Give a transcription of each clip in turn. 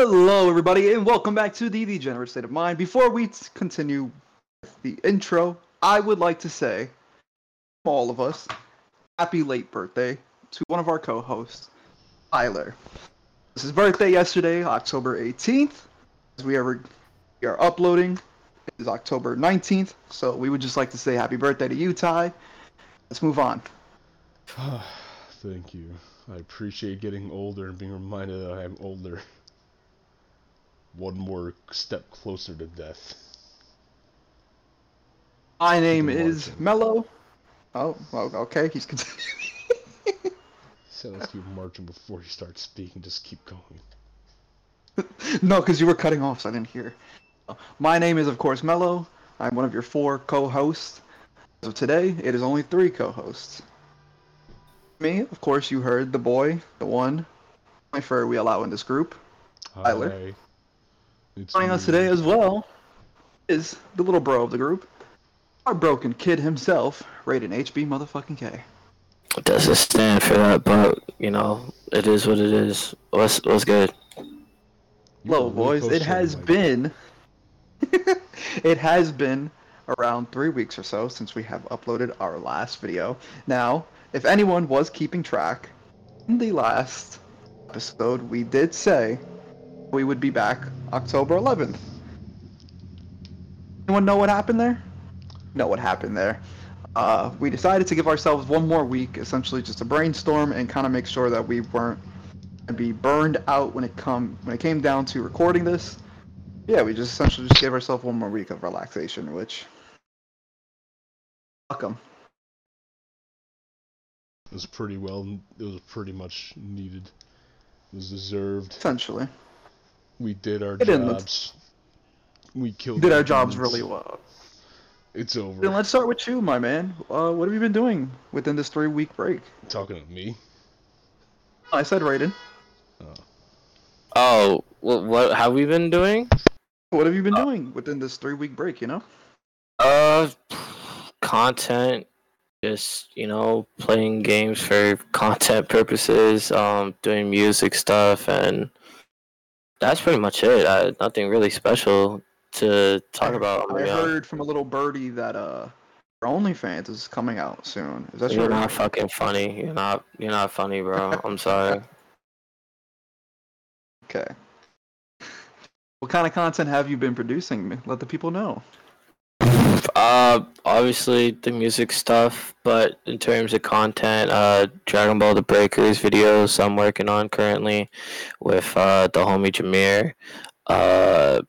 Hello, everybody, and welcome back to the Degenerate State of Mind. Before we continue with the intro, I would like to say, all of us, happy late birthday to one of our co-hosts, Tyler. This is birthday yesterday, October 18th. As we are we are uploading, it is October 19th. So we would just like to say happy birthday to you, Ty. Let's move on. Thank you. I appreciate getting older and being reminded that I am older. One more step closer to death. My name is. Mello. Oh, well, okay, he's continuing. So let's keep marching before you start speaking. Just keep going. no, because you were cutting off, so I didn't hear. My name is, of course, Mello. I'm one of your four co-hosts. As of today, it is only three co-hosts. Me, of course, you heard the boy, the one, my fur we allow in this group. Tyler. Hi. It's Joining us today as well is the little bro of the group, our broken kid himself, Raiden HB motherfucking K. It doesn't stand for that, but you know, it is what it is. What's what's good? Hello, boys. It has the mic. been. it has been around three weeks or so since we have uploaded our last video. Now, if anyone was keeping track, in the last episode, we did say we would be back October 11th. Anyone know what happened there? Know what happened there? Uh, we decided to give ourselves one more week, essentially just to brainstorm and kind of make sure that we weren't and be burned out when it come when it came down to recording this. Yeah, we just essentially just gave ourselves one more week of relaxation, which welcome. It was pretty well. It was pretty much needed. It was deserved. Essentially, We did our It didn't- jobs. We killed. did the our jobs demons. really well. It's over. Then let's start with you, my man. Uh, what have you been doing within this three-week break? Talking to me. I said Raiden. Oh, what what have we been doing? What have you been doing within this three-week break? You know. Uh, content. Just you know, playing games for content purposes. Um, doing music stuff, and that's pretty much it. I, nothing really special to talk I- about. I heard from a little birdie that uh, your OnlyFans is coming out soon. Is that You're true? not fucking funny. You're not. You're not funny, bro. I'm sorry. Okay. What kind of content have you been producing? Let the people know. Uh, obviously the music stuff, but in terms of content, uh, Dragon Ball: The Breakers videos I'm working on currently with uh the homie Jameer. Uh,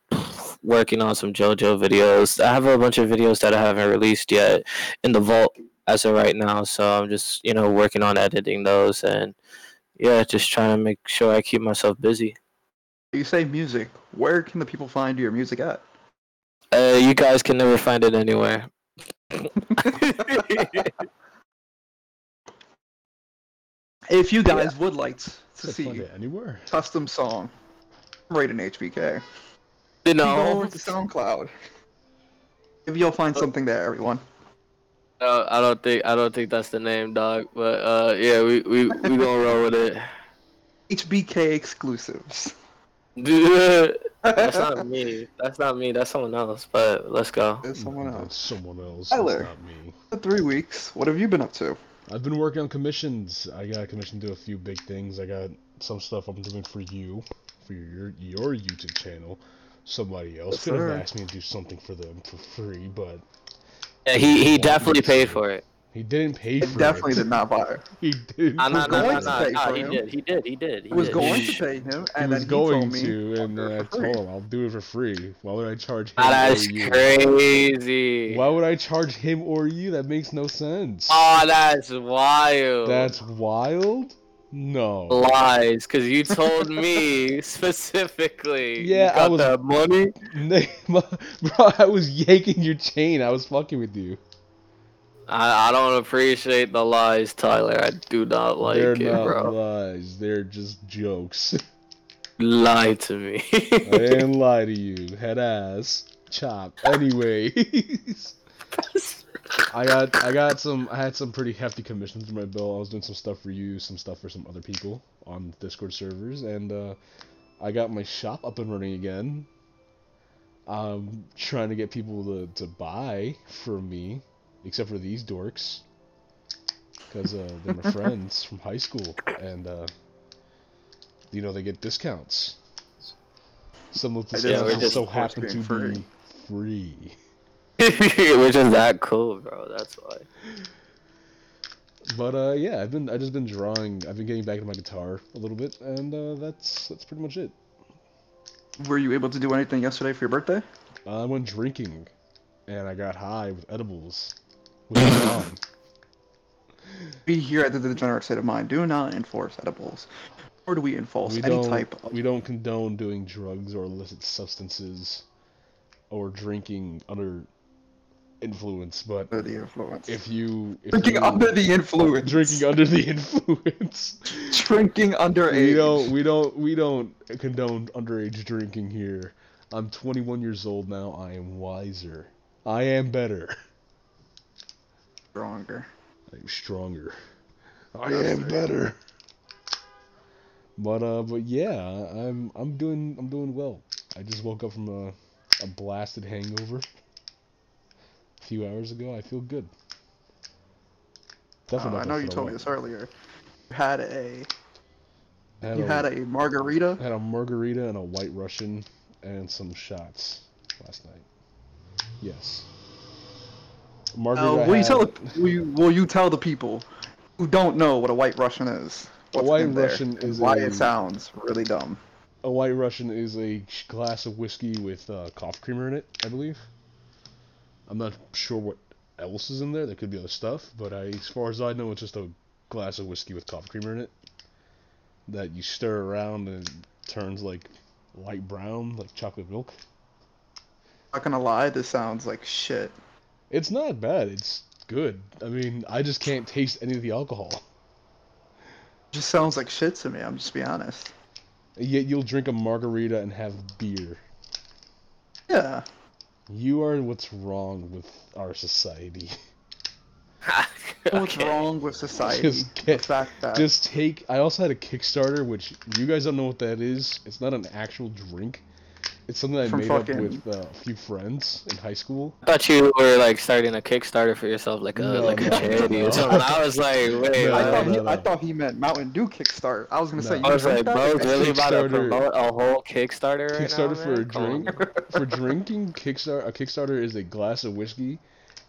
working on some JoJo videos. I have a bunch of videos that I haven't released yet in the vault as of right now, so I'm just you know working on editing those and yeah, just trying to make sure I keep myself busy. You say music. Where can the people find your music at? Uh, you guys can never find it anywhere. If you guys would like to Said see anywhere. custom song, Raiden HBK, You go know, over to SoundCloud. Maybe you'll find something there, everyone. Uh, I don't think I don't think that's the name, dog. But uh, yeah, we we we gonna roll with it. HBK exclusives. that's not me. That's not me. That's someone else. But let's go. There's mm, someone That's else. someone else. Tyler. That's not me. Three weeks. What have you been up to? I've been working on commissions. I got commissioned to do a few big things. I got some stuff I'm doing for you, for your your YouTube channel. Somebody else Yes, could have asked me to do something for them for free, but Yeah, he he definitely paid for it. He didn't pay for It for definitely it. did not buy it. He didn't. Nah, nah, nah, going nah, to nah, pay nah, for He him. did. He did. He did. He was did. going to pay him, He and was then going told me. to, and then I told him I'll do it for free. Why would I charge him Ah, that's crazy. Why would I charge him or you? That makes no sense. Oh, that's wild. That's wild. No. lies, cause you told me specifically. you Yeah, I was- that money. Bro, I was yanking your chain. I was fucking with you. I, I don't appreciate the lies, Tyler. I do not like They're it, not bro. lies. They're just jokes. Lie to me. I didn't lie to you. Head ass. Chop. Anyways. I got I got some I had some pretty hefty commissions in my bill. I was doing some stuff for you, some stuff for some other people on Discord servers, and uh I got my shop up and running again. I'm trying to get people to, to buy from me, except for these dorks. Because uh, they're my friends from high school, and uh, you know they get discounts. Some of the I discounts know also happen to being be free. Which is that cool, bro. That's why. But uh, yeah, I've been I just been drawing. I've been getting back into my guitar a little bit, and uh, that's that's pretty much it. Were you able to do anything yesterday for your birthday? I went drinking, and I got high with edibles. With my mom. We here at the Degenerate State of Mind do not enforce edibles, or do we enforce We any type of we don't condone doing drugs or illicit substances, or drinking under influence. But under the influence. if you if drinking you, under the influence. drinking under the influence, drinking underage. we don't we don't we don't condone underage drinking here. I'm 21 years old now. I am wiser. I am better. stronger. I'm stronger. I Yes, am sir. better. But uh, but yeah, I'm I'm doing I'm doing well. I just woke up from a a blasted hangover a few hours ago. I feel good. Uh, Definitely. I know you told me this earlier. You had a Had you a, had a margarita. had a margarita and a white Russian and some shots last night. Yes. Margarita. Uh, will you had- tell the, will you will you tell the people who don't know what a white Russian is? What's white Russian and is why a- it sounds really dumb. A white Russian is a glass of whiskey with uh, coffee creamer in it, I believe. I'm not sure what else is in there. There could be other stuff, but I, as far as I know, it's just a glass of whiskey with coffee creamer in it that you stir around and it turns like light brown, like chocolate milk. Not gonna lie, this sounds like shit. It's not bad. It's good. I mean, I just can't taste any of the alcohol. just sounds like shit to me. I'm just being honest. Yet you'll drink a margarita and have beer. Yeah. You are what's wrong with our society. What's wrong with society? Just the get- fact that Just take. I also had a Kickstarter, which you guys don't know what that is. It's not an actual drink. It's something I From made fucking- up with uh, a few friends in high school. I thought you were like starting a Kickstarter for yourself, like a No, like a no, charity no. or something. I was like, wait, No, I what? thought he, no, no. I thought he meant Mountain Dew Kickstart. I was gonna say. No. you I was like, drink bro, really about to promote a whole Kickstarter right Kickstarter now, for a man? Come drink. for drinking, Kickstarter a Kickstarter is a glass of whiskey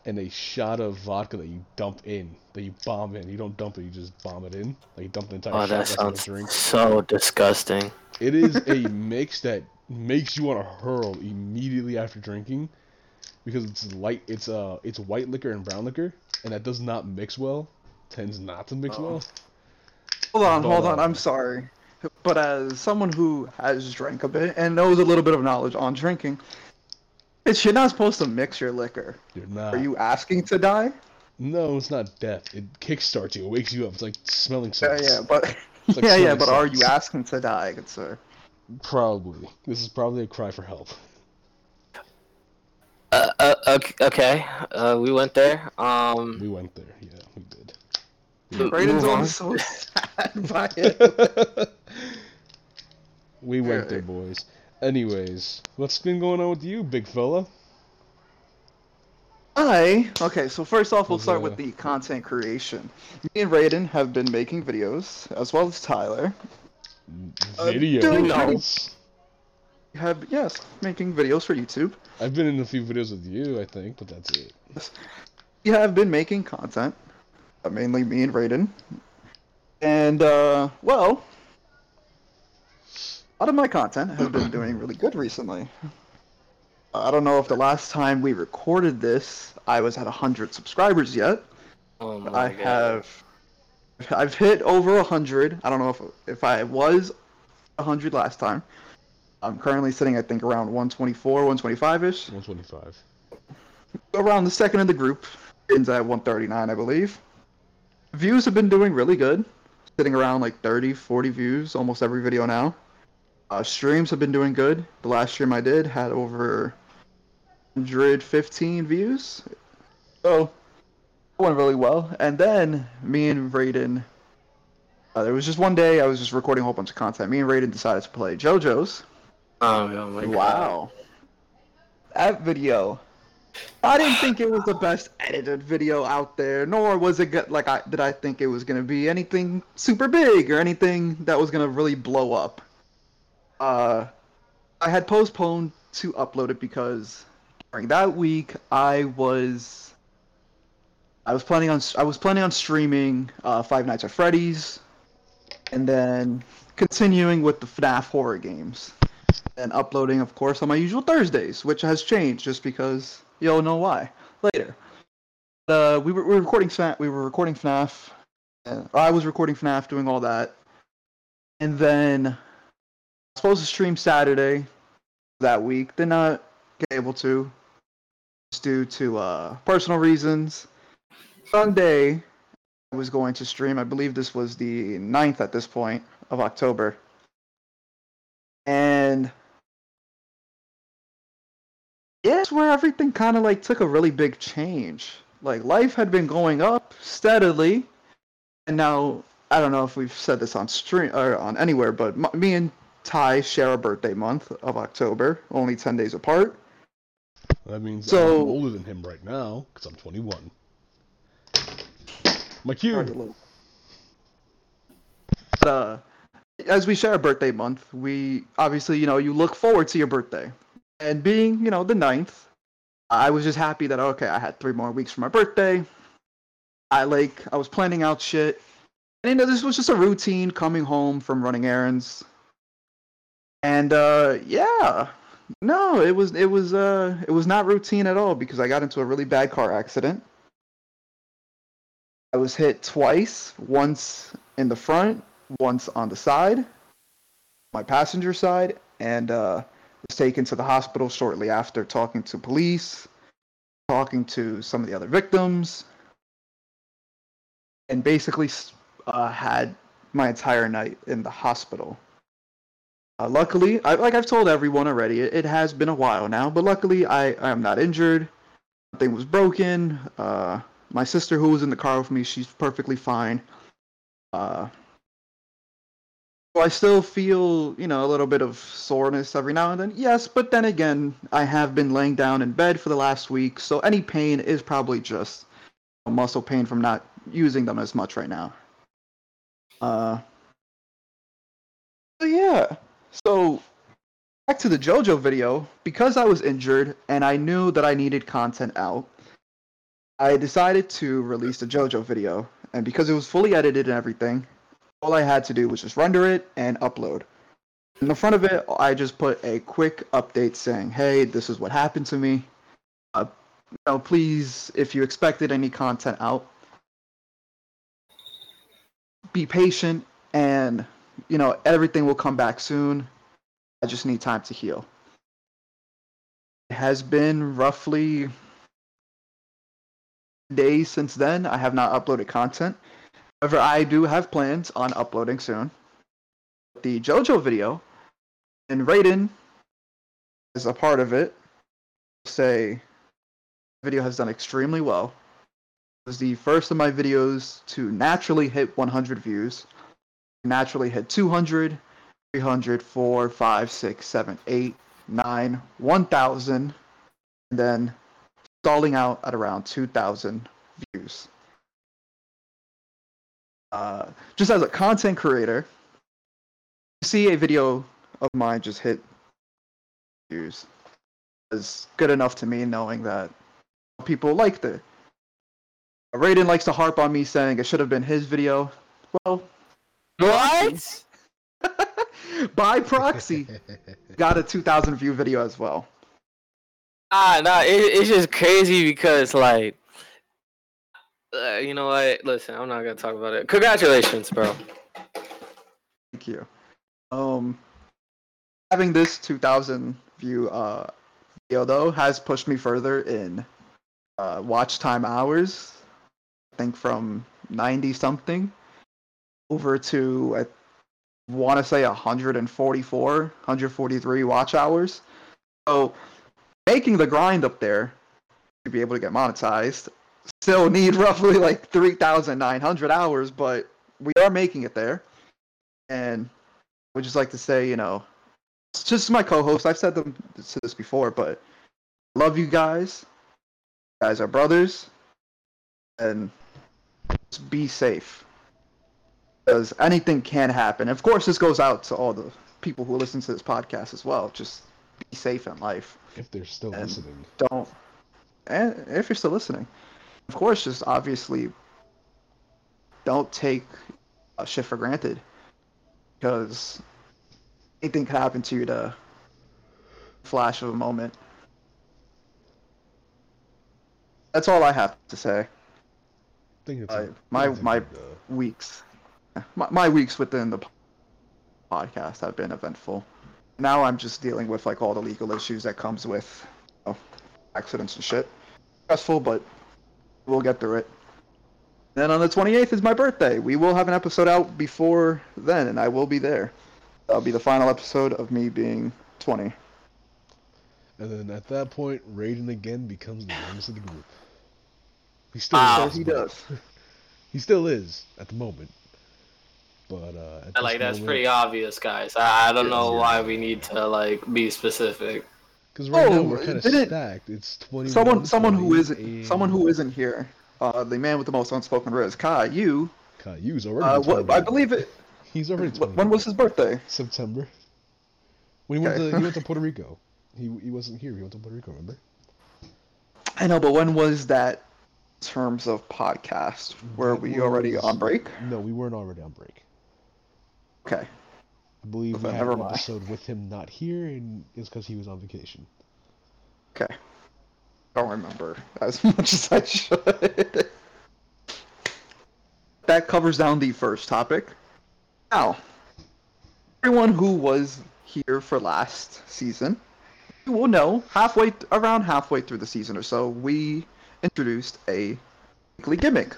and a shot of vodka that you dump in, that you bomb in. You don't dump it, you just bomb it in. Like you dump the entire Oh, shot that that's in the sounds drink. so disgusting. It is a mix that makes you want to hurl immediately after drinking because it's light. It's uh, it's white liquor and brown liquor, and that does not mix well. Tends not to mix Oh. well. Hold on, But, hold on. uh, I'm sorry, but as someone who has drank a bit and knows a little bit of knowledge on drinking, it's you're not supposed to mix your liquor. You're not. Are you asking to die? No, it's not death. It kickstarts you. It wakes you up. It's like smelling Yeah, salts. yeah, but like yeah, yeah. But are you asking to die, good sir? Probably. This is probably a cry for help. Uh, uh, ok- okay, uh, we went there. Um, We went there. Yeah, we did. m- Brayden's move on on. so sad by it. we went there, boys. Anyways, what's been going on with you, big fella? I okay. So first off, we'll start uh, with the content creation. Me and Raiden have been making videos, as well as Tyler. Uh, Videos. We have yes, making videos for YouTube. I've been in a few videos with you, I think, but that's it. We have been making content, uh, mainly me and Raiden. And uh, well, a lot of my content has been doing really good recently. I don't know if the last time we recorded this, I was at 100 subscribers yet. Oh my I God. have I've hit over 100. I don't know if if I was 100 last time. I'm currently sitting I think around 124, 125ish. 125. Around the second in the group. Ends at 139, I believe. Views have been doing really good. Sitting around like 30, 40 views almost every video now. Uh, streams have been doing good. The last stream I did had over 115 views. So, went really well. And then me and Raiden Uh, there was just one day I was just recording a whole bunch of content. Me and Raiden decided to play JoJo's. Oh, oh my god. Wow, That video. I didn't think it was the best edited video out there, nor was it good, like I did I think it was gonna be anything super big or anything that was gonna really blow up. Uh, I had postponed to upload it because during that week I was I was planning on I was planning on streaming uh, Five Nights at Freddy's, and then continuing with the FNAF horror games, and uploading, of course, on my usual Thursdays, which has changed just because you'll know why later. Uh, we were, we were recording FNAF, we were recording FNAF, and, I was recording FNAF, doing all that, and then I was supposed to stream Saturday that week. Did not get able to, just due to uh, personal reasons. Sunday, I was going to stream. I believe this was the 9th at this point of October. And yeah, it's where everything kind of like took a really big change. Like life had been going up steadily, and now I don't know if we've said this on stream or on anywhere, but m- me and Ty share a birthday month of October, only ten days apart. That means So- I'm older than him right now because I'm 21. Cue. But, uh, as we share a birthday month, we obviously, you know, you look forward to your birthday. And being, you know, the ninth, I was just happy that okay, I had three more weeks for my birthday. I like I was planning out shit. And you know, this was just a routine coming home from running errands. And uh yeah. No, it was it was uh it was not routine at all because I got into a really bad car accident. I was hit twice, once in the front, once on the side, my passenger side, and uh, was taken to the hospital shortly after talking to police, talking to some of the other victims, and basically uh, had my entire night in the hospital. Uh, luckily, I, like I've told everyone already, it, it has been a while now, but luckily I, I am not injured. Nothing was broken. Uh, my sister, who was in the car with me, she's perfectly fine. Uh, so I still feel, you know, a little bit of soreness every now and then. Yes, but then again, I have been laying down in bed for the last week, so any pain is probably just muscle pain from not using them as much right now. Uh, so yeah. So back to the JoJo video, because I was injured and I knew that I needed content out, I decided to release the JoJo video, and because it was fully edited and everything, all I had to do was just render it and upload. In the front of it, I just put a quick update saying, "Hey, this is what happened to me. Uh, you know, please, if you expected any content out, be patient, and you know everything will come back soon. I just need time to heal." It has been roughly days since then. I have not uploaded content. However, I do have plans on uploading soon. The JoJo video, and Raiden is a part of it. Say, video has done extremely well. It was the first of my videos to naturally hit 100 views. Naturally hit 200, 300, 4, 5, 6, 7, 8, 9, 1,000, and then stalling out at around 2,000 views. Uh, just as a content creator, to see a video of mine just hit views is good enough to me, knowing that people liked it. Raiden likes to harp on me saying it should have been his video. Well, What? by proxy, got a 2,000 view video as well. Ah, nah, it, it's just crazy because like, uh, you know what? Listen, I'm not gonna talk about it. Congratulations, bro. Thank you. Um, having this 2,000 view uh, video though has pushed me further in uh, watch time hours. I think from 90 something over to I want to say 144, 143 watch hours. So making the grind up there to be able to get monetized still need roughly like 3,900 hours, but we are making it there, and I would just like to say, you know, just my co-host. I've said them to this before, but love you guys. You guys are brothers, and just be safe because anything can happen. Of course, this goes out to all the people who listen to this podcast as well. Just be safe in life. If they're still And- listening. Don't, and if you're still listening, of course, just obviously don't take uh, shit for granted because anything could happen to you to flash of a moment. That's all I have to say. I think it's Uh, a- my- a my- Weeks, my, my weeks within the podcast have been eventful. Now I'm just dealing with like all the legal issues that comes with you know, accidents and shit. Stressful, but we'll get through it. Then on the 28th is my birthday. We will have an episode out before then, and I will be there. That'll be the final episode of me being 20. And then at that point, Raiden again becomes the youngest of the group. He still Wow. is. He does. He still is at the moment. But uh, Like this that's moment, pretty obvious, guys. I, I don't know Yeah. why we need to like be specific. Because right now Oh, we're kind of didn't- stacked. It's twenty. Someone, someone who isn't, someone who isn't here. Uh, the man with the most unspoken words, Kai. You. Caillou's already. Uh, 21. what, I believe it. he's already. wh- 21. When was his birthday? September? When he went to he went to Puerto Rico. He he wasn't here. He went to Puerto Rico. Remember? I know, but when was that? In terms of podcast, were That we already on break? No, we weren't already on break. Okay. I believe we Then had an episode with him not here, and it's because he was on vacation. Okay. Don't remember as much as I should. that covers down the first topic. Now, everyone who was here for last season, you will know halfway around halfway through the season or so, we introduced a weekly gimmick.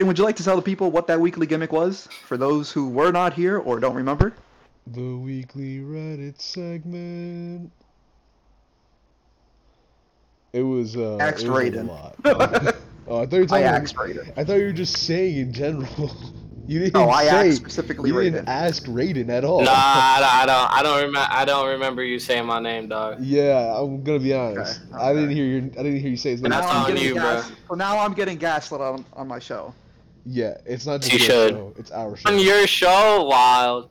And would you like to tell the people what that weekly gimmick was for those who were not here or don't remember? The weekly Reddit segment. It was uh, Axed it Raiden. lot. oh, I thought you were I talking. asked Raiden. I thought you were just saying in general. You didn't No, I say. asked specifically you didn't Raiden. ask Raiden at all. Nah, I, I don't. I don't remember. I don't remember you saying my name, dog. Yeah, I'm gonna be honest. Okay, I didn't hear your. I didn't hear you say his name. That's now I'm on getting you, bro. gas- So now I'm getting gaslit on, on my show. Yeah, it's not just You your should. show. It's our show. On your show, wild.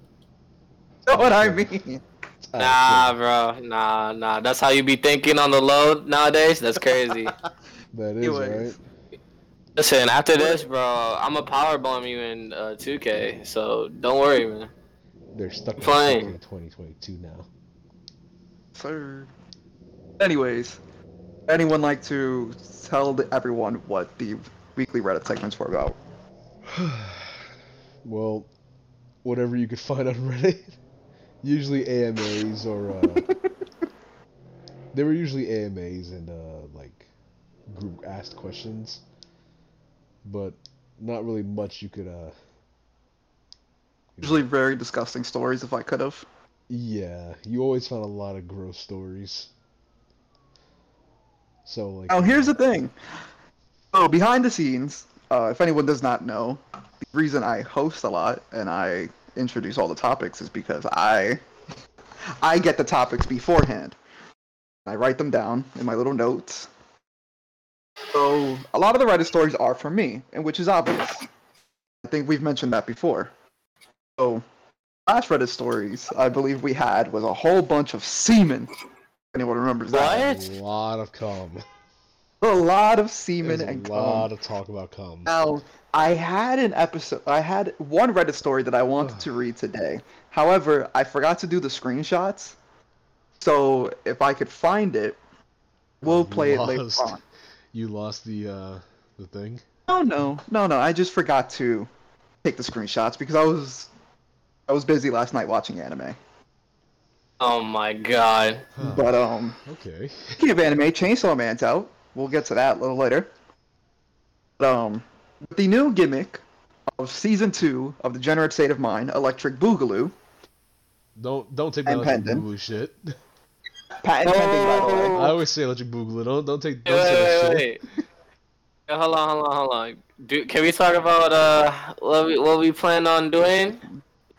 You know what I mean? Nah, show. bro. Nah, nah. That's how you be thinking on the load nowadays. That's crazy. That is Anyways. right. Listen, after this, bro, I'm a power bomb you in uh, 2K. So don't worry, man. They're stuck in 2022 now. Sir. Anyways, anyone like to tell everyone what the weekly Reddit segments were about? well, whatever you could find on Reddit. Usually AMAs or uh, they were usually AMAs and uh, like group asked questions, but not really much you could. Uh, Usually very disgusting stories if I could have. yeah, you always found a lot of gross stories. So like. Now here's the thing. So behind the scenes, uh, if anyone does not know, the reason I host a lot and I introduce all the topics is because I I get the topics beforehand. I write them down in my little notes. So a lot of the Reddit stories are for me, and which is obvious. I think we've mentioned that before. So last Reddit stories I believe we had was a whole bunch of semen. If anyone remembers that? What? A lot of cum. A lot of semen There's a and cum. lot of talk about cum. Now, I had an episode. I had one Reddit story that I wanted to read today. However, I forgot to do the screenshots. So if I could find it, we'll play it later on. You lost the uh the thing. No, no, no, no. I just forgot to take the screenshots because I was I was busy last night watching anime. Oh my god. Huh. But um, Okay. speaking of anime, Chainsaw Man's out. We'll get to that a little later. But, um, with the new gimmick of season two of the Degenerate State of Mind, Electric Boogaloo, Don't don't take And that electric pendant. boogaloo shit. patent pending by the way. I always say electric boogaloo. Don't don't take don't say that wait, shit. wait, wait. Wait, Hold on, hold on, hold on. Do can we talk about uh what we what we plan on doing?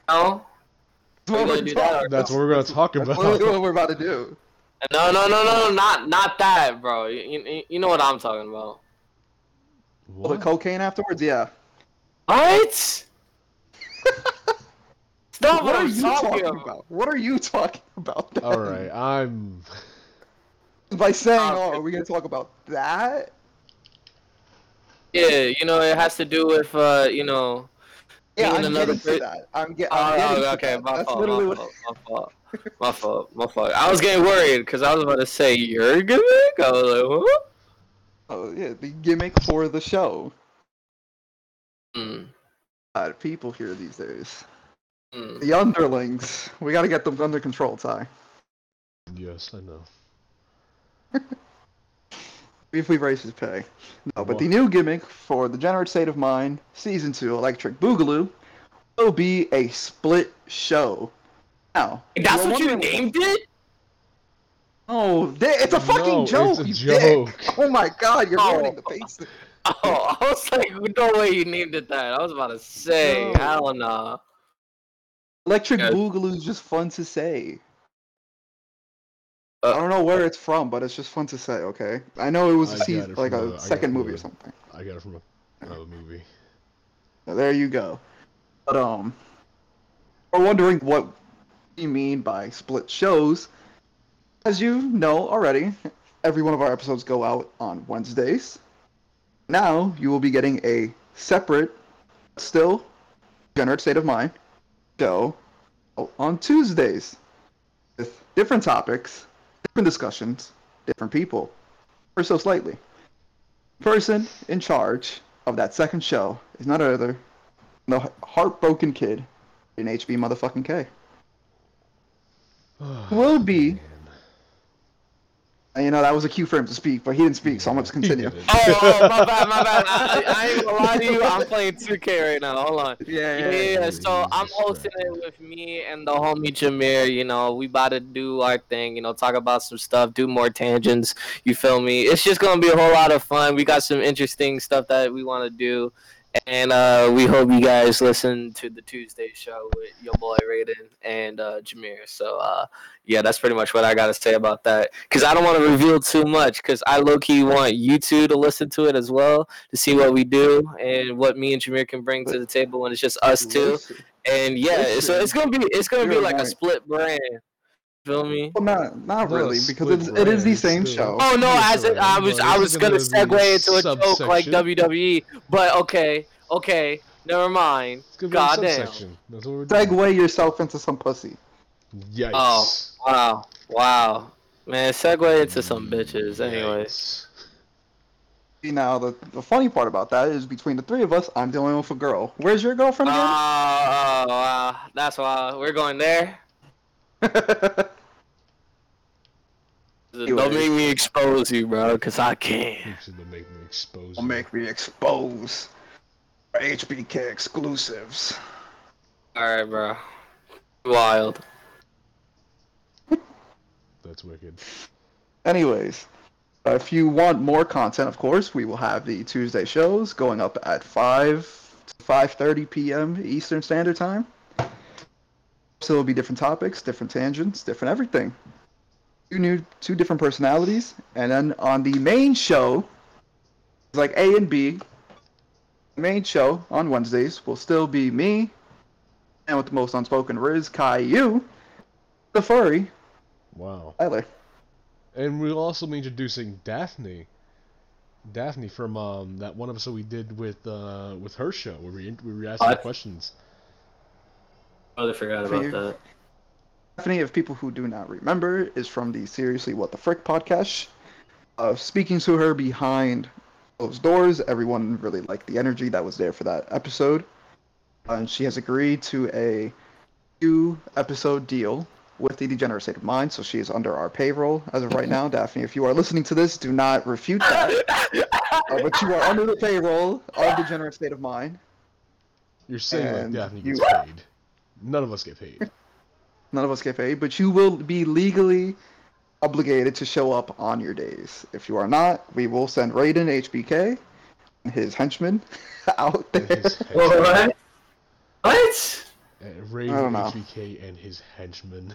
No. That's what We're gonna we're do that That's what we're gonna talk that's about. what we're about to do. No, no, no, no, not not that, bro. You, you, you know what I'm talking about. All the cocaine afterwards, yeah. What? Stop what what are I'm you talking talking about. about? What are you talking about? then? All right, I'm. By saying, Uh, "Oh, are we gonna talk about that?" Yeah, you know it has to do with uh, you know. Yeah, I'm another getting to that. I'm, get, Oh, I'm getting oh, to okay, that. my That's fault, literally my what. fault, my fault, my fault, my fault. I was getting worried because I was about to say your gimmick. I was like, what? Oh yeah, the gimmick for the show. A lot of people here these days. hmm. The underlings. We gotta get them under control, Ty. Yes, I know. If we raise his pay. No, but the new gimmick for the Generate State of Mind Season 2 Electric Boogaloo will be a split show. Now, That's you're what you wondering- named it? Oh, th- it's a fucking No, joke, it's a joke. dick. Oh my god, you're Oh. ruining the face. Oh, I was like, no way you named it that. I was about to say, No. hell no. Electric Yeah. Boogaloo is just fun to say. Uh, I don't know where it's from, but it's just fun to say, okay? I know it was I a got season, it like from a the- I got second it from movie or something. I got it from a, another movie. So there you go. But um, we're wondering what you mean by split shows. As you know already, every one of our episodes go out on Wednesdays. Now you will be getting a separate, still generate state of mind show on Tuesdays with different topics, different discussions, different people, or so slightly. Person in charge of that second show is none other than the heartbroken kid in HB motherfucking K. Will be, and you know that was a cue for him to speak, but he didn't speak, so I'm gonna continue. Oh, oh, oh, my bad, my bad. I, I ain't gonna lie to you. I'm playing 2K right now. Hold on. Yeah, Yeah, yeah, yeah, so I'm hosting it with me and the homie Jameer. You know, we about to do our thing. You know, talk about some stuff, do more tangents. You feel me? It's just gonna be a whole lot of fun. We got some interesting stuff that we want to do, and uh, we hope you guys listen to the Tuesday show with your boy Raiden and uh, Jameer. So uh, yeah, that's pretty much what I gotta say about that. Cause I don't want to reveal too much. Cause I low key want you two to listen to it as well to see what we do and what me and Jameer can bring to the table when it's just us two. And yeah, so it's gonna be it's gonna be like a split brand. Feel me? Well, not not Not really, because it's, it is the same still. show. Oh no, as it, I was but I was gonna gonna segue into a joke like. WWE, but okay, okay, never mind. It's gonna be a Goddamn. subsection. That's what we're doing. Segue yourself into some pussy. Yikes. Oh. Wow, wow, man, segue into some bitches. Anyways, Yikes. See, Now the the funny part about that is between the three of us, I'm dealing with a girl. Where's your girlfriend oh, again? oh, wow, that's why we're going there. Don't Anyways. make me expose you, bro, cause I can't. You should make me expose Don't you. make me expose HBK exclusives. All right, bro. Wild. That's wicked. Anyways, if you want more content, of course, we will have the Tuesday shows going up at 5 to 5.30 p.m. Eastern Standard Time. So it'll be different topics, different tangents, different everything. Two new, two different personalities. And then on the main show, it's like A and B. The main show on Wednesdays will still be me, and with the most unspoken Riz, Caillou, the furry, Wow. Tyler. And we'll also be introducing Daphne. Daphne from um, that one episode we did with uh, with her show where we where we asked her What? questions. Totally forgot about that. Stephanie, of people who do not remember, is from the Seriously What the Frick podcast. Uh, speaking to her behind closed doors, everyone really liked the energy that was there for that episode. Uh, and she has agreed to a two episode deal with the Degenerate State of Mind, so she is under our payroll as of right now. Daphne, if you are listening to this, do not refute that. Uh, but you are under the payroll of Degenerate State of Mind. You're saying like And Daphne you- gets paid. None of us get paid. None of us get paid, but you will be legally obligated to show up on your days. If you are not, we will send Raiden HBK and his henchmen out there. his What? henchmen. What? Uh, Raiden I don't know. HBK and his henchmen.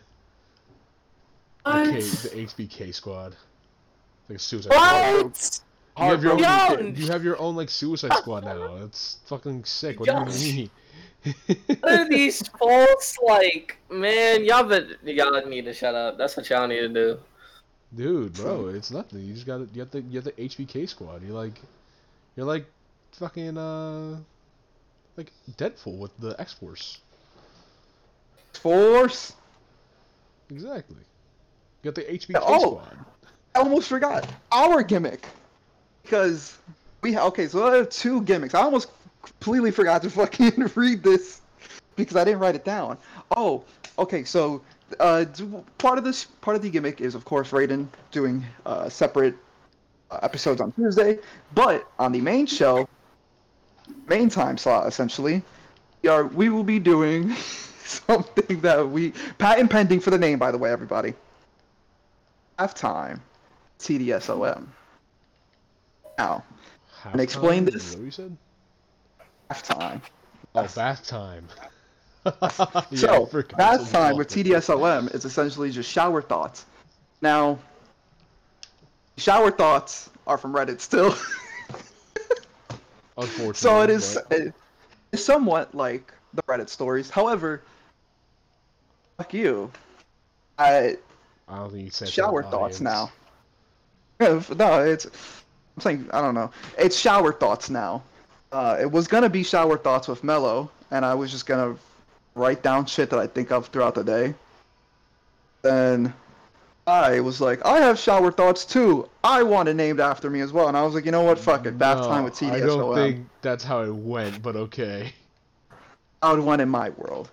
The, K, the HBK squad. Like a suicide squad. What? You have your own. You have your own like suicide squad now. That's fucking sick. What do you mean? What are these false like man? Y'all but y'all need to shut up. That's what y'all need to do. Dude, bro, it's nothing. You just got to you have the you have the HBK squad. You're like, you're like, fucking uh, like Deadpool with the X Force. Force. Exactly. You got the HBK Oh. squad. I almost forgot our gimmick because we ha- okay. So I have two gimmicks. I almost completely forgot to fucking read this because I didn't write it down. Oh, okay. So uh, part of this part of the gimmick is of course Raiden doing uh, separate uh, episodes on Tuesday, but on the main show, main time slot essentially, we are we will be doing something that we patent pending for the name by the way everybody. Halftime. TDSOM. Now, and explain Is this. That time. you. Oh, bath time. Yeah, so, forgot bath time walk with it. TDSOM is essentially just shower thoughts. Now, shower thoughts are from Reddit still. Unfortunately. so it is but- it- it's somewhat like the Reddit stories. However, fuck you. I I don't think you said shower thoughts now. Yeah, f- no, it's. I'm saying I don't know. It's shower thoughts now. Uh, it was gonna be shower thoughts with Mello, and I was just gonna write down shit that I think of throughout the day. Then I was like, I have shower thoughts too. I want it named after me as well, and I was like, you know what? Fuck it. Bath time with TDSOM. I don't think that's how it went, but okay. I would want in my world.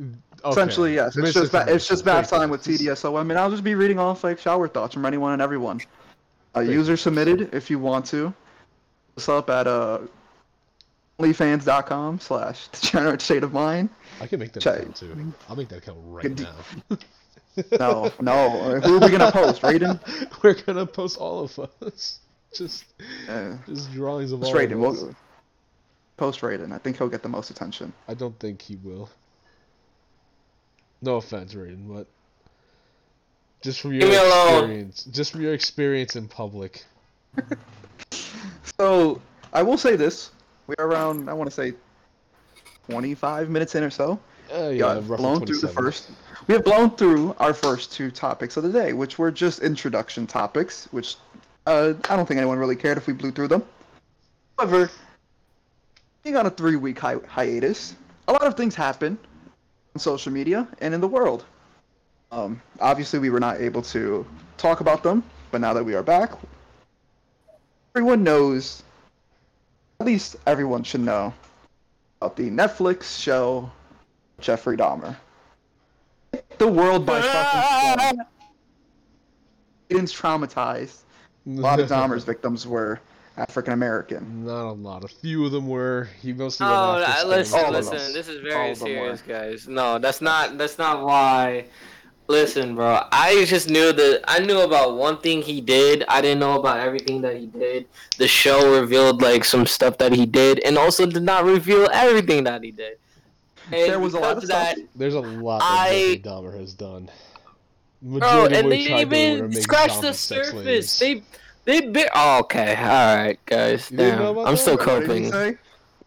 okay. Essentially, yes. It's just ba- it's just bath time with TDSOM, and I'll just be reading off like shower thoughts from anyone and everyone. Uh, Thank user submitted if you want to. What's up at uh, onlyfans.com slash degenerate state of mind. I can make that Check. account too. I'll make that account right d- now. No, no. Who are we gonna post? Raiden? We're gonna post all of us. Just, Uh, just drawings of it's all Raiden. of us. We'll, post Raiden. I think he'll get the most attention. I don't think he will. No offense, Raiden, but just from your Leave me alone. experience, just from your experience in public. So I will say this: we are around. I want to say 25 minutes in or so. Uh, yeah, blown through the first. We have blown through our first two topics of the day, which were just introduction topics, which uh, I don't think anyone really cared if we blew through them. However, being on a three-week hi- hiatus, a lot of things happen on social media and in the world. Um, obviously, we were not able to talk about them, but now that we are back, everyone knows. At least everyone should know about the Netflix show Jeffrey Dahmer. The world by fucking storm. Aiden's traumatized. A lot of Dahmer's victims were African American. Not a lot. A few of them were. He mostly. No, went I- after uh, listen, Stan All of listen. This is very serious, guys. No, that's not. That's not why. Listen, bro. I just knew that. I knew about one thing he did. I didn't know about everything that he did. The show revealed like some stuff that he did, and also did not reveal everything that he did. And There was a lot of that, stuff. There's a lot that I- Jeffrey Dahmer has done. Bro, Majority of and they he tried to do were even make scratched the surface. They, they bit. Oh, okay, all right, guys. You didn't know Damn, I'm that? still What did coping.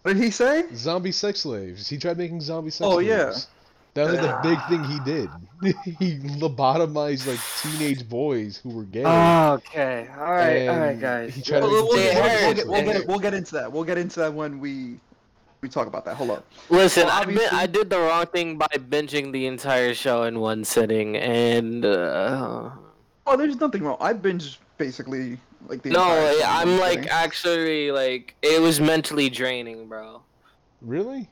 What did he say? Zombie sex slaves. He tried making zombie sex oh, slaves. Oh, slaves. yeah. That was like the big thing he did. he lobotomized like teenage boys who were gay. Oh, okay, all right, all right, guys. he tried We'll, make we'll, we'll, we'll, get, we'll, get, we'll get into that. We'll get into that when we we talk about that. Hold up. Listen, Well, I, bin- obviously- I did the wrong thing by binging the entire show in one sitting, and uh, Oh, there's nothing wrong. I binged basically like the no, entire thing I'm like sitting. actually like it was mentally draining, bro. Really?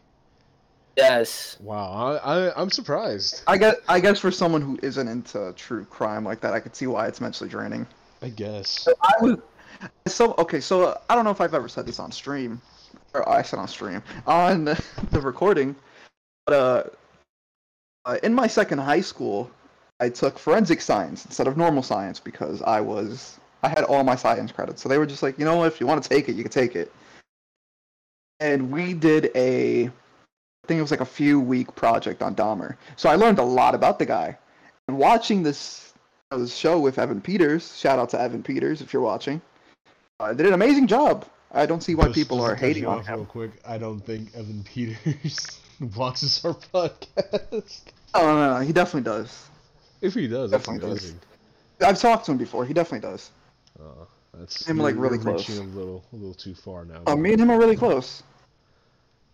Yes. Wow. I, I I'm surprised. I guess I guess for someone who isn't into true crime like that, I could see why it's mentally draining. I guess. I was so okay. So uh, I don't know if I've ever said this on stream, or I said on stream on the recording, but uh, uh, in my second high school, I took forensic science instead of normal science because I was I had all my science credits, so they were just like, you know? If you want to take it, you can take it. And we did a, I think it was like a few week project on Dahmer. So I learned a lot about the guy. And watching this, this show with Evan Peters, shout out to Evan Peters if you're watching, uh, did an amazing job. I don't see why Just- people just are hating on him. Real quick, I don't think Evan Peters watches our podcast. Oh no, no, he definitely does. If he does, Definitely does. amazing. I've talked to him before. He definitely does. Uh, that's Him, like, really close. reaching a little, a little too far now. Uh, me and him are really close.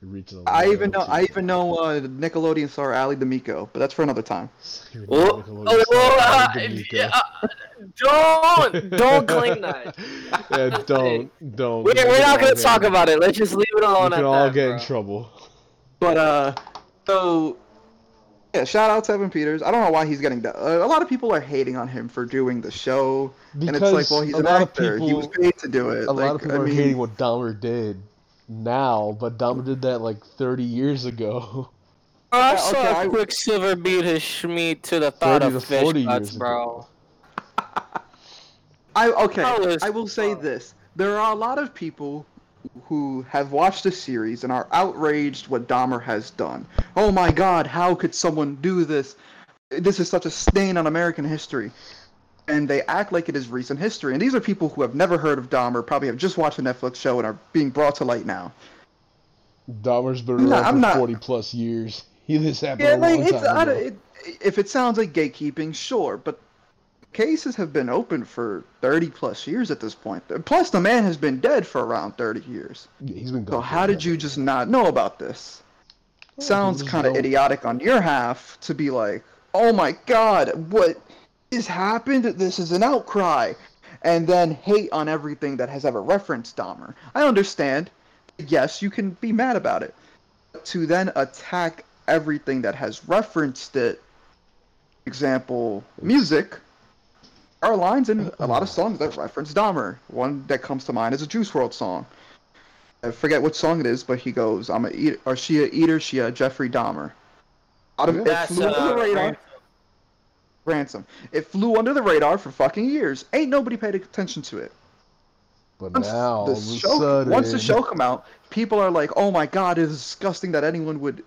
You're reaching a I little even know too I even know uh, Nickelodeon star Ali D'Amico, but that's for another time. You're Oh, Nickelodeon oh, star, oh, uh, Adam D'Amico. don't don't claim that. yeah, don't, don't. We're, We we're not gonna get- talk about it. Let's just leave it We alone can at all that, get bro. in trouble. But uh, so yeah, shout out to Evan Peters. I don't know why he's getting that. Uh, a lot of people are hating on him for doing the show, and it's like, well, he's a an lot of actor. he was paid to do it. A like, lot of people I are mean, hating what Dahmer did now, but Dahmer did that like 30 years ago. Oh, I Yeah, saw okay, I- Quicksilver beat his Schmeat to the thought of to fish 40 guts, years bro. I okay. How is- I will say this: there are a lot of people who have watched the series and are outraged what Dahmer has done. Oh my God! How could someone do this? This is such a stain on American history. And they act like it is recent history. And these are people who have never heard of Dahmer, probably have just watched a Netflix show and are being brought to light now. Dahmer's been around for not- 40 plus years. He this happened Yeah, a like long it's time I ago. it, if it sounds like gatekeeping, sure, but cases have been open for 30 plus years at this point. Plus, the man has been dead for around 30 years. Yeah, he's been So gone. for how did you just not know about this? Sounds kind of idiotic on your half to be like, "Oh my God, what has happened? This is an outcry," and then hate on everything that has ever referenced Dahmer. I understand. Yes, you can be mad about it. But to then attack everything that has referenced it, example, music. Are lines in a lot of songs that reference Dahmer. One that comes to mind is a Juice WRLD song. I forget what song it is, but he goes, "I'm a eater, or she a eater, she a Jeffrey Dahmer." Out of, That's flew under the uh. Ransom. Ransom. It flew under the radar for fucking years. Ain't nobody paid attention to it. But Once now, all the of a show, sudden, once the show come out, people are like, "Oh my god, it's disgusting that anyone would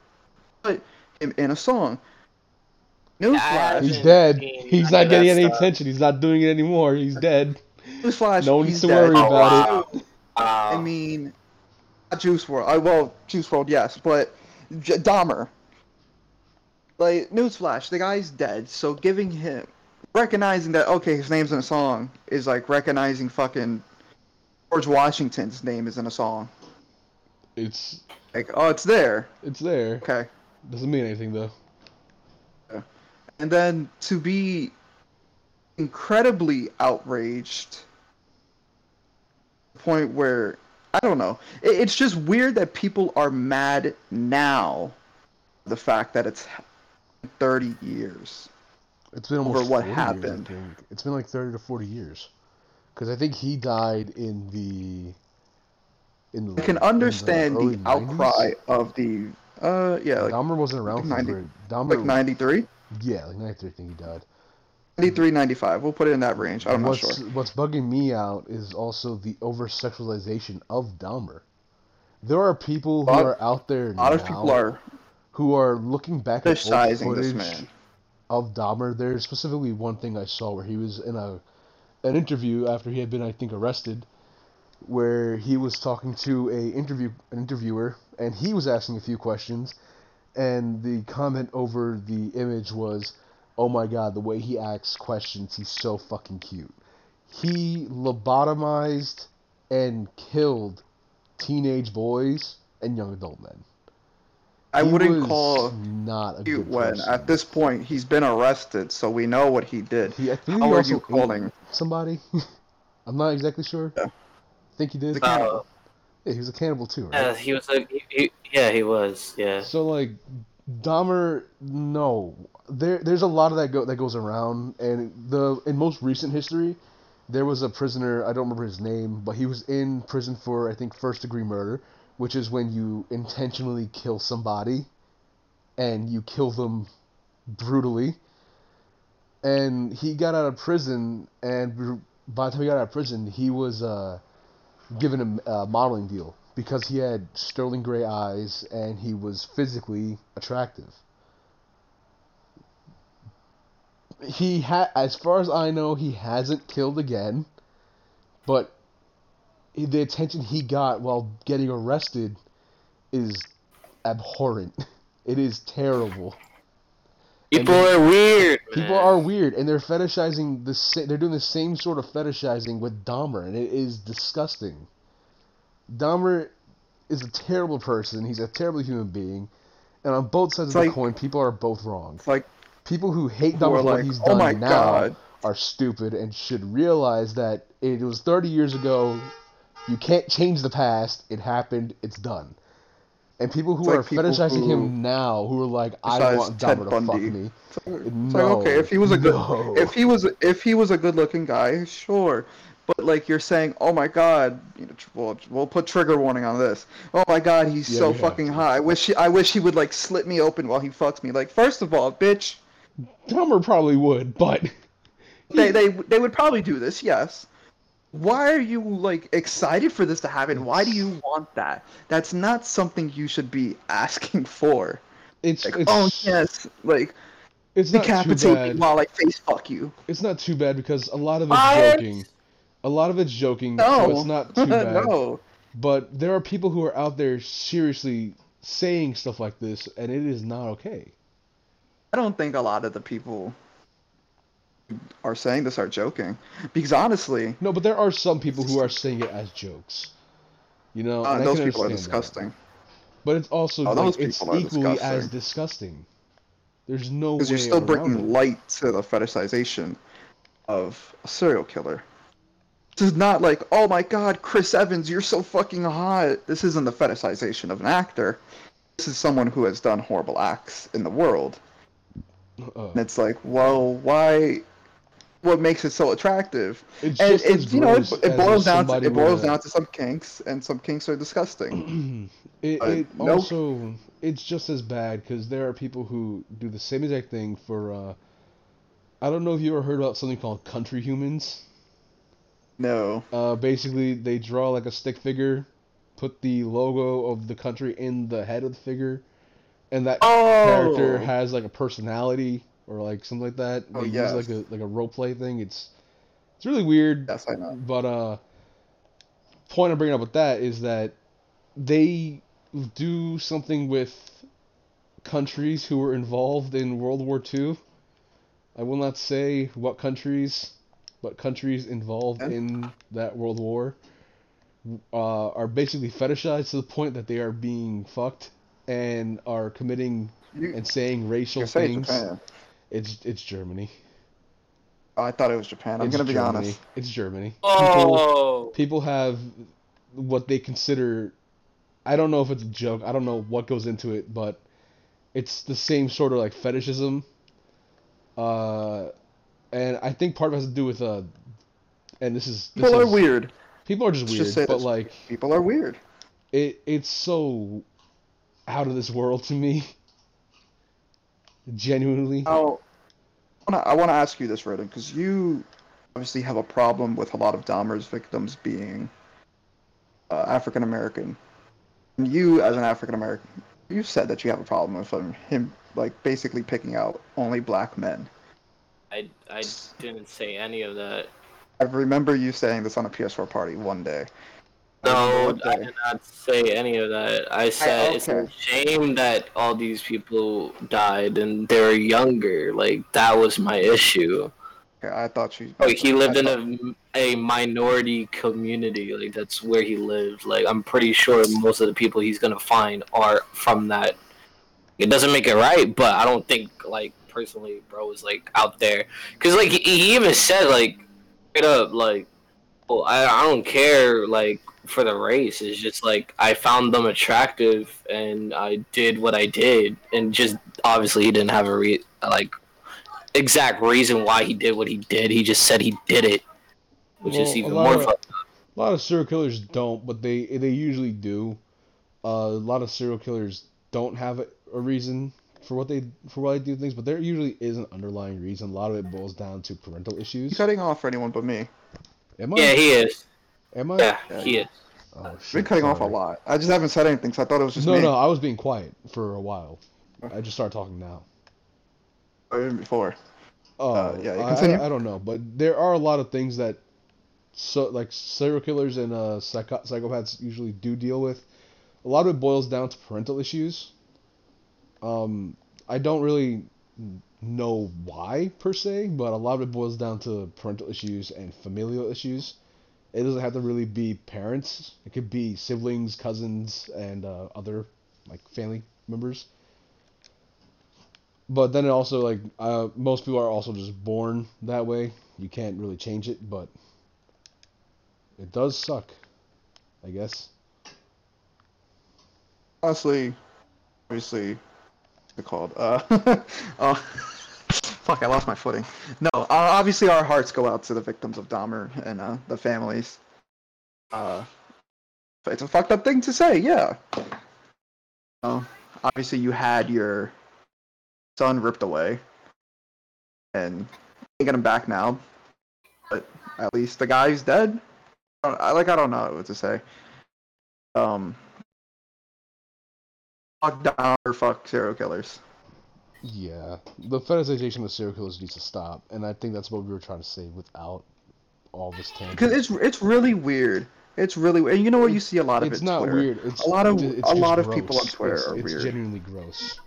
put him in a song." Newsflash, he's dead. He's not getting any stuff. attention. He's not doing it anymore. He's dead. newsflash, No one needs to dead. worry Oh, about wow. it. Wow. I mean, not Juice WRLD. Uh, well, Juice WRLD, yes, but J- Dahmer. Like newsflash, the guy's dead. So giving him, recognizing that okay, his name's in a song is like recognizing fucking George Washington's name is in a song. It's Like, oh, it's there. it's there. Okay. Doesn't mean anything though. And then to be incredibly outraged, the point where I don't know. It, it's just weird that people are mad now. The fact that it's 30 years. It's been Over what 40 happened. Years. It's been like 30 to 40 years. Because I think he died in the. In the I can understand early the outcry of the uh yeah like, Dahmer wasn't around for 90 very. Dahmer, like 93, yeah, like 93. I think he died. 93, 95. We'll put it in that range. I'm And not sure. what's bugging me out is also the over sexualization of Dahmer. There are people who Lot- are out there A lot of people are who are looking back at old this footage man. of Dahmer. There's specifically one thing I saw where he was in a an interview after he had been, I think, arrested, where he was talking to a interview an interviewer, and he was asking a few questions, and the comment over the image was, "Oh my God, the way he asks questions, he's so fucking cute." He lobotomized and killed teenage boys and young adult men. I He wouldn't call not a cute good when person. at this point he's been arrested, so we know what he did. He, I think How he are you calling? somebody? I'm not exactly sure. Yeah. I think he did. Uh, Yeah, he was a cannibal too, right? yeah, he was a he, he, yeah he was yeah. So like, Dahmer, no, there there's a lot of that go that goes around, and the in most recent history, there was a prisoner I don't remember his name, but he was in prison for I think first degree murder, which is when you intentionally kill somebody, and you kill them brutally. And he got out of prison and by the time he got out of prison, he was uh, given a, a modeling deal because he had sterling gray eyes and he was physically attractive. He had, as far as I know, he hasn't killed again, but the attention he got while getting arrested is abhorrent. It is terrible. People then- are weird. People man. are weird, and they're fetishizing the sa- they're doing the same sort of fetishizing with Dahmer, and it is disgusting. Dahmer is a terrible person. He's a terrible human being, and on both sides It's of the coin, people are both wrong. It's like People who hate Who Dahmer for what like, he's "Oh done my now God." are stupid and should realize that it was 30 years ago. You can't change the past. It happened. It's done. And people who like are people fetishizing who him now, who are like, I want Ted Dahmer to fuck me. It's like, it's No, like, okay, if he was a good, no. if he was, if he was a good-looking guy, sure. But like you're saying, oh my God, you know, we'll, we'll put trigger warning on this. Oh my God, he's Yeah, so have fucking hot. I wish, he, I wish he would like slit me open while he fucks me. Like, first of all, bitch, Dahmer probably would, but they, they, they would probably do this, yes. Why are you like excited for this to happen? Why do you want that? That's not something you should be asking for. it's Like, it's oh yes, like it's decapitate me while I face fuck you. It's not too bad because a lot of it's What? joking. A lot of it's joking, No, so it's not too bad. no. But there are people who are out there seriously saying stuff like this, and it is not okay. I don't think a lot of the people are saying this are joking, because honestly, No, but there are some people who are saying it as jokes. You know, uh, those people are understand that. disgusting. But it's also Oh, like it's equally as disgusting. disgusting. There's no Because you're still bringing it. light to the fetishization of a serial killer. This is not like, oh my god, Chris Evans, you're so fucking hot. This isn't the fetishization of an actor. This is someone who has done horrible acts in the world. Uh, And it's like, well, why? What makes it so attractive? it's And just as it, you know, it, it boils down to it boils down to some kinks, and some kinks are disgusting. it, it nope. also it's just as bad because there are people who do the same exact thing for uh i don't know if you ever heard about something called country humans no. uh basically they draw like a stick figure put the logo of the country in the head of the figure and that Oh. character has like a personality or like something like that Oh, they yes. use like a like a role play thing it's it's really weird Yes, I know. but uh, point I'm bringing up with that is that they do something with countries who were involved in World War II. I will not say what countries, but countries involved Okay. in that World War uh, are basically fetishized to the point that they are being fucked and are committing You, and saying racial things. Japan. It's it's Germany. Oh, I thought it was Japan. I'm It's gonna be Germany. honest. It's Germany. People, Oh, people have what they consider I don't know if it's a joke. I don't know what goes into it, but it's the same sort of like fetishism. Uh and I think part of it has to do with uh and this is this People are is- weird. People are just Let's weird, just say but like People are weird. it it's so out of this world to me. Genuinely. Now, I wanna, I want to ask you this, Raiden, because you obviously have a problem with a lot of Dahmer's victims being uh, African American. And you, as an African American, you said that you have a problem with him, him like basically picking out only black men. I I didn't say any of that. I remember you saying this on a PS4 party one day. I No, I did not say any of that. I said it's a shame that all these people died and they were younger. Like that was my issue. Okay, I thought you. Like he lived I in a a minority community. Like that's where he lived. Like I'm pretty sure most of the people he's gonna find are from that. It doesn't make it right, but I don't think like personally, bro, is like out there. Cause like he, he even said like straight up like, well, I I don't care like for the race. It's just like I found them attractive and I did what I did, and just obviously he didn't have a re like exact reason why he did what he did. He just said he did it, which Well, is even more of- fucked. A lot of serial killers don't, but they they usually do. Uh, a lot of serial killers don't have a, a reason for what they for why they do things, but there usually is an underlying reason. A lot of it boils down to parental You issues. cutting off for anyone but me. Am I? Yeah, he is. Am I? Yeah, Yeah, he is. Oh, shit, been cutting off a lot. I just haven't said anything, so I thought it was just No, me. no, I was being quiet for a while. I just started talking now. Or even before. Oh, Uh, yeah, you continue. I, I don't know, but there are a lot of things that, so like serial killers and uh, psycho- psychopaths usually do deal with. A lot of it boils down to parental issues. Um, I don't really know why per se, but a lot of it boils down to parental issues and familial issues. It doesn't have to really be parents. It could be siblings, cousins, and uh, other like family members. But then it also like uh, most people are also just born that way. You can't really change it, but it does suck. I guess. Honestly, obviously, it called? Uh, uh, fuck, I lost my footing. No, uh, obviously our hearts go out to the victims of Dahmer and uh, the families. Uh, it's a fucked up thing to say, yeah. Oh, obviously you had your son ripped away, and you get him back now. But at least the guy's dead. I don't- I like I don't know what to say. Um, fuck or fuck serial killers. Yeah, the fetishization of serial killers needs to stop, and I think that's what we were trying to say without all this tangent. Because it's it's really weird. It's really weird. And you know what? You see a lot of it's it. not Twitter. weird. It's A lot of- a lot of people on. Twitter it's, are it's weird. genuinely gross,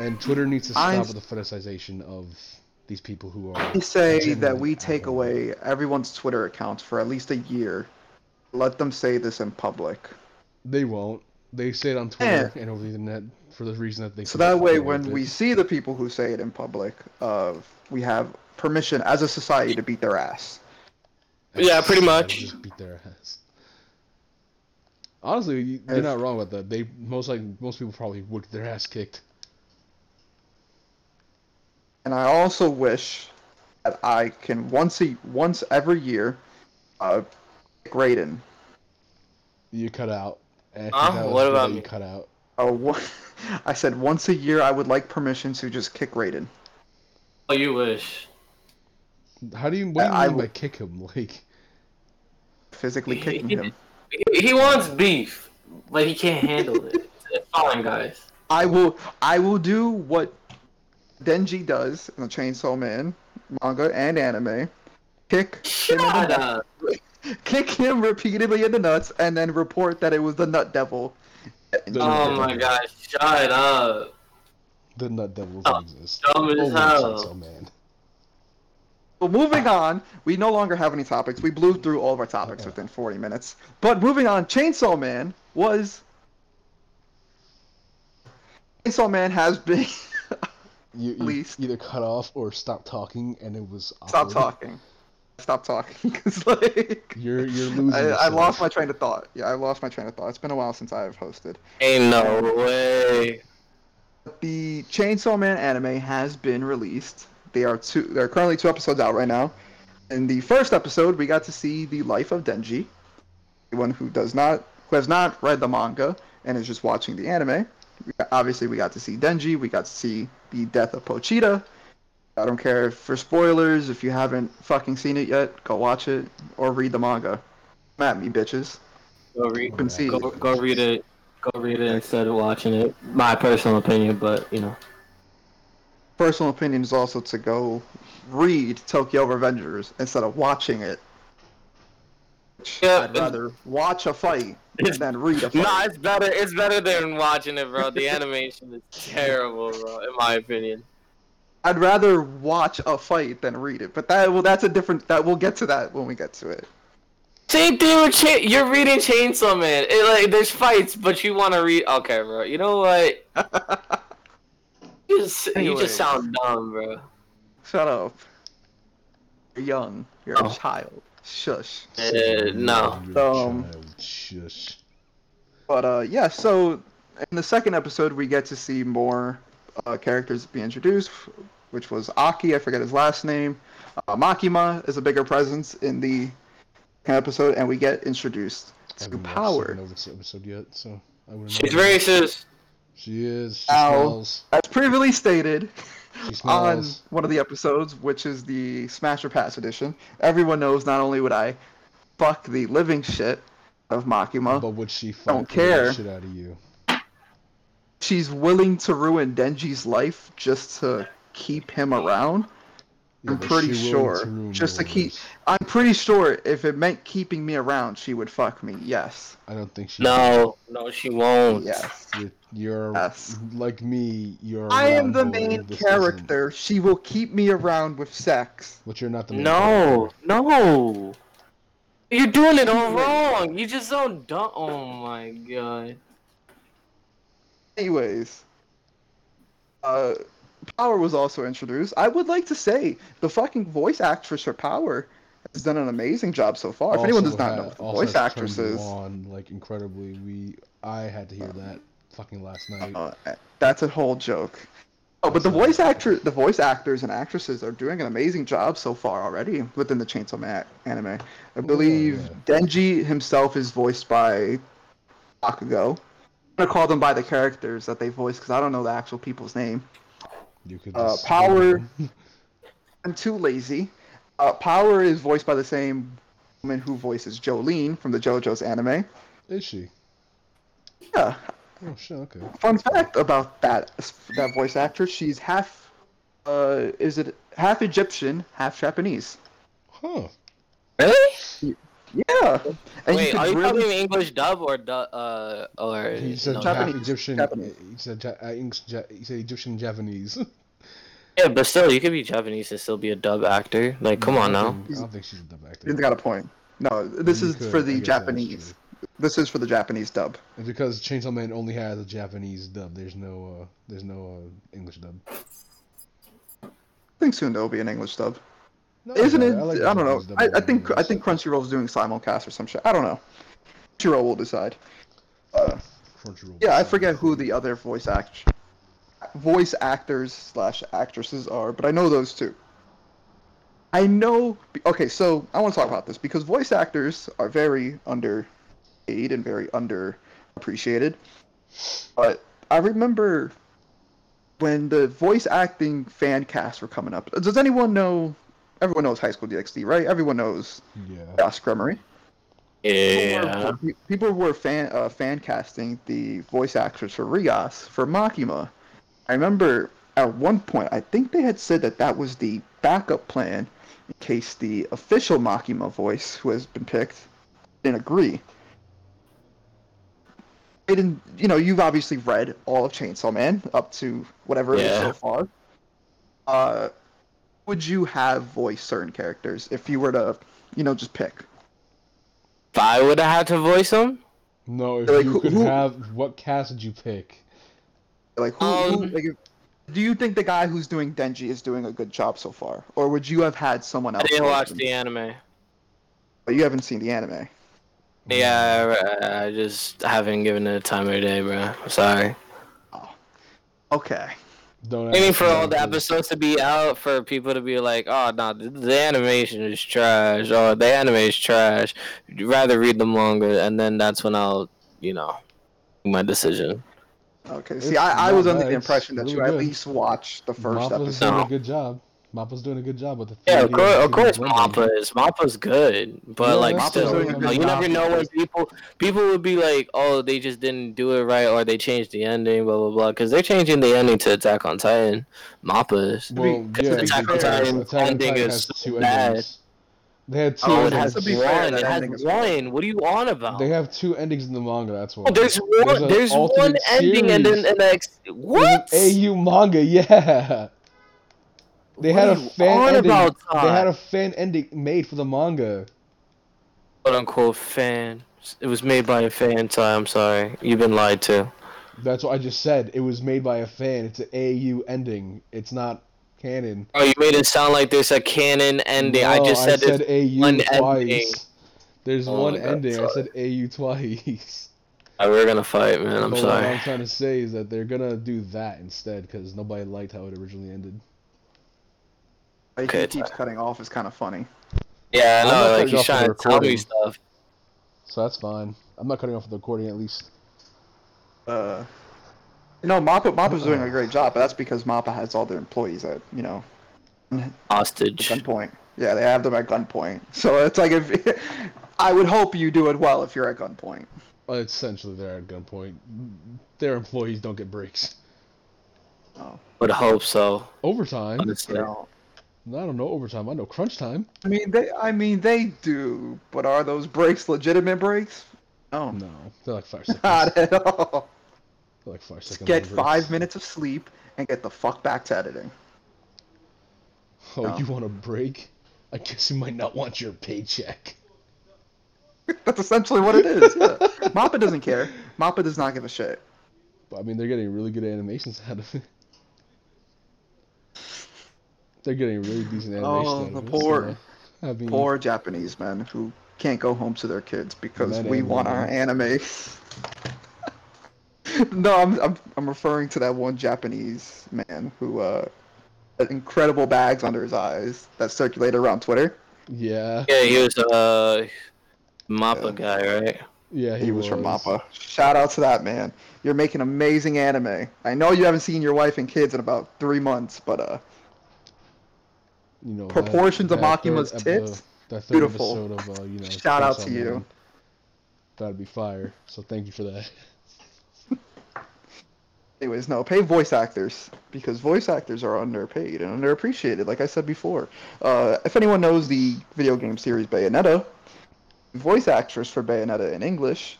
and Twitter needs to stop I- with the fetishization of these people who are. They say that we take away everyone's Twitter accounts for at least a year. Let them say this in public. They won't. They say it on Twitter and over the internet for the reason that they. So that way, when with we see the people who say it in public, uh, we have permission as a society to beat their ass. Yeah, pretty much. Just beat their ass. Honestly, you- you're not wrong about that. They most like most people probably would get their ass kicked. And I also wish that I can once a once every year, uh, pick Raiden. You cut out. And I Huh? think that was What about me? you cut out? Uh, wha- I said once a year I would like permission to just kick Raiden. Oh, you wish. How do you? What do you I mean by kick him? Like Physically kicking him. He, he wants beef, but he can't handle it. It's fine, guys. I will I will do what Denji does in the Chainsaw Man manga and anime. Kick him, in the Shut up. kick him repeatedly in the nuts and then report that it was the Nut Devil. The- Oh my gosh, shut up. the nut devils Oh, exist. dumb as Only hell. Chainsaw Man. Well, moving on, we no longer have any topics. We blew through all of our topics Uh-oh. within 40 minutes. But moving on, Chainsaw Man was. Chainsaw Man has been. You, you either cut off or stop talking, and it was Stop talking. Stop talking. Because, like. You're you're losing. I, I lost my train of thought. Yeah, I lost my train of thought. It's been a while since I've hosted. Ain't no way. The Chainsaw Man anime has been released. They are two. There are currently two episodes out right now. In the first episode, we got to see the life of Denji, anyone who does not, who has not read the manga and is just watching the anime. We got- Obviously, we got to see Denji. We got to see the death of Pochita. I don't care for spoilers. If you haven't fucking seen it yet, go watch it or read the manga. Come at me, bitches. Go read, see. go, go read it. Go read it instead of watching it. My personal opinion, but you know. personal opinion is also to go read Tokyo Revengers instead of watching it. Which Yeah, I'd rather watch a fight than read a fight. Nah, it's better. It's better than watching it, bro. The animation is terrible, bro. In my opinion. I'd rather watch a fight than read it. But that well, that's a different. That we'll get to that when we get to it. Same thing with Cha- you're reading Chainsaw Man. It, like there's fights, but you want to read. Okay, bro. You know what? You just you just sound dumb, bro. Shut up. You're young. You're Oh. a child. Shush. Uh, no. Um. Shush. But uh, yeah. So in the second episode, we get to see more uh, characters be introduced, which was Aki. I forget his last name. Uh, Makima is a bigger presence in the episode, and we get introduced to haven't watched Power. second this episode yet, so I She's know. racist. She is. She Ow. smells. As previously stated on one of the episodes, which is the Smash or Pass edition, everyone knows not only would I fuck the living shit of Makima, But would she fuck don't the care. shit out of you? She's willing to ruin Denji's life just to keep him around. Yeah, I'm pretty sure. to Just to keep. I'm pretty sure if it meant keeping me around, she would fuck me. Yes. I don't think she. No, no, she won't. Yes. You're, you're Yes. like me. You're. I am the main this isn't- character. She will keep me around with sex. But you're not the main No, no. You're doing it all wrong. You just don't. do Oh my god. Anyways, uh, Power was also introduced. I would like to say the fucking voice actress for Power has done an amazing job so far. if anyone does Also not had- know what the voice has actress is, on like incredibly. We I had to hear that fucking last night. uh, that's a whole joke. Oh, but the voice actor, the voice actors and actresses are doing an amazing job so far already within the Chainsaw Man anime. I believe yeah. Denji himself is voiced by Bakugo. I'm gonna call them by the characters that they voice because I don't know the actual people's name. You could uh, just Power- I'm too lazy. Uh, Power is voiced by the same woman who voices Jolyne from the JoJo's anime. Is she? Yeah, Oh shit. Okay. fun fact about that that voice actress, she's half uh is it half Egyptian, half Japanese. Huh. Really? Yeah. And Wait, are you really- talking English dub or du- uh or He said no, Japanese, Egyptian. Japanese. He said uh, he said Egyptian Japanese. Yeah, but still, you could be Japanese and still be a dub actor. Like, come on now. I don't think she's a dub actor. He's got a point. No, this You is could, for the Japanese. This is for the Japanese dub. And because Chainsaw Man only has a Japanese dub, there's no uh, there's no uh, English dub. I think soon there'll be an English dub. No, Isn't I it? like I, don't know. I, I think I think Crunchyroll's doing simulcast or some shit. I don't know. Crunchyroll will decide. Uh, Crunchyroll. yeah, I forget who the other voice act voice actors slash actresses are, but I know those two. I know. Okay, so I want to talk about this because voice actors are very underpaid and very underappreciated. But I remember when the voice acting fan casts were coming up. Does anyone know? Everyone knows High School DxD, right? Everyone knows Yeah. Josh Cremery. Yeah. People were, people were fan uh, fan casting the voice actors for Rias for Makima. I remember at one point I think they had said that that was the backup plan in case the official Makima voice who has been picked didn't agree. They didn't, you know, you've obviously read all of Chainsaw Man up to whatever it is so far. Uh, would you have voiced certain characters if you were to, you know, just pick? If I would have had to voice them? No, if Like, you who- could who- have, what cast would you pick? Like who, Um, who like, do you think the guy who's doing Denji is doing a good job so far, or would you have had someone else? I else? didn't watch him? the anime. But you haven't seen the anime. Yeah, I, I just haven't given it a time of day, bro. I'm sorry. Okay. Don't Waiting ask for me all the because- episodes to be out for people to be like, oh, no, the, the animation is trash. Oh, the anime is trash. You'd rather read the manga, and then that's when I'll, you know, make my decision. Okay. See, It's I, I was under the impression that you really at good. least watched the first Mappa's episode. doing a good job. Mappa's doing a good job with the. Yeah, of course, and of course, Mappa is Mappa's good, but Yeah, like Mappa's still, doing you, know, you never know when people people would be like, oh, they just didn't do it right, or they changed the ending, blah blah blah, because they're changing the ending to Attack on Titan. Mappa is. Well, Because yeah, Attack on Titan Attack on ending Titan is so bad. endings. They had two Oh, it it endings. has has to be one. it has ending one. What are you on about? They have two endings in the manga. That's why. Oh, there's There's one. an There's, one alternate ending, and then and the ex- what? an AU manga, yeah. They What had a fan ending. about, They had a fan ending made for the manga. quote unquote fan. It was made by a fan. Ty, I'm sorry. You've been lied to. That's what I just said. It was made by a fan. It's an AU ending. It's not canon. Oh, you made it sound like there's a canon ending. I just said, I it. said AU one twice. ending. There's Oh one God, ending. I said AU twice. Oh, we're gonna fight, man. I'm but what. I'm trying to say is that they're gonna do that instead because nobody liked how it originally ended. Like, Okay, he keeps cutting off is kind of funny. Yeah, I'm I not. Like cutting he's off the trying to tell me recording. stuff. So that's fine. I'm not cutting off the recording at least. Uh, No, Mappa Mappa's doing a great job, but that's because Mappa has all their employees at you know Hostage. gunpoint. Yeah, they have them at gunpoint. So it's like if I would hope you do it well if you're at gunpoint. Well, essentially, they're at gunpoint. Their employees don't get breaks. Oh. Would hope so. Overtime. Honestly. No. I don't know overtime. I know crunch time. I mean they I mean they do, but are those breaks legitimate breaks? Oh No, they're like five seconds. Not at all. They're like five seconds. Get five minutes of sleep and get the fuck back to editing. Oh, No. you want a break? I guess you might not want your paycheck. That's essentially what it is. Yeah. Mappa doesn't care. Mappa does not give a shit. But I mean, they're getting really good animations out of it. They're getting really decent animation Oh, the poor- so, I mean, Poor Japanese men who can't go home to their kids because we and want our anime. no, I'm, I'm I'm referring to that one Japanese man who uh had incredible bags under his eyes that circulated around Twitter. yeah, Yeah, he was a Mappa Yeah. guy, right? yeah, He, was, from Mappa. Shout out to that man. You're making amazing anime. I know you haven't seen your wife and kids in about three months, but uh, You know, Proportions of that Makima's epi- tits? Third Beautiful. of uh, you know. Shout out to you. That'd be fire. So thank you for that. Anyways, no, pay voice actors because voice actors are underpaid and underappreciated. Like I said before, uh, if anyone knows the video game series Bayonetta, voice actress for Bayonetta in English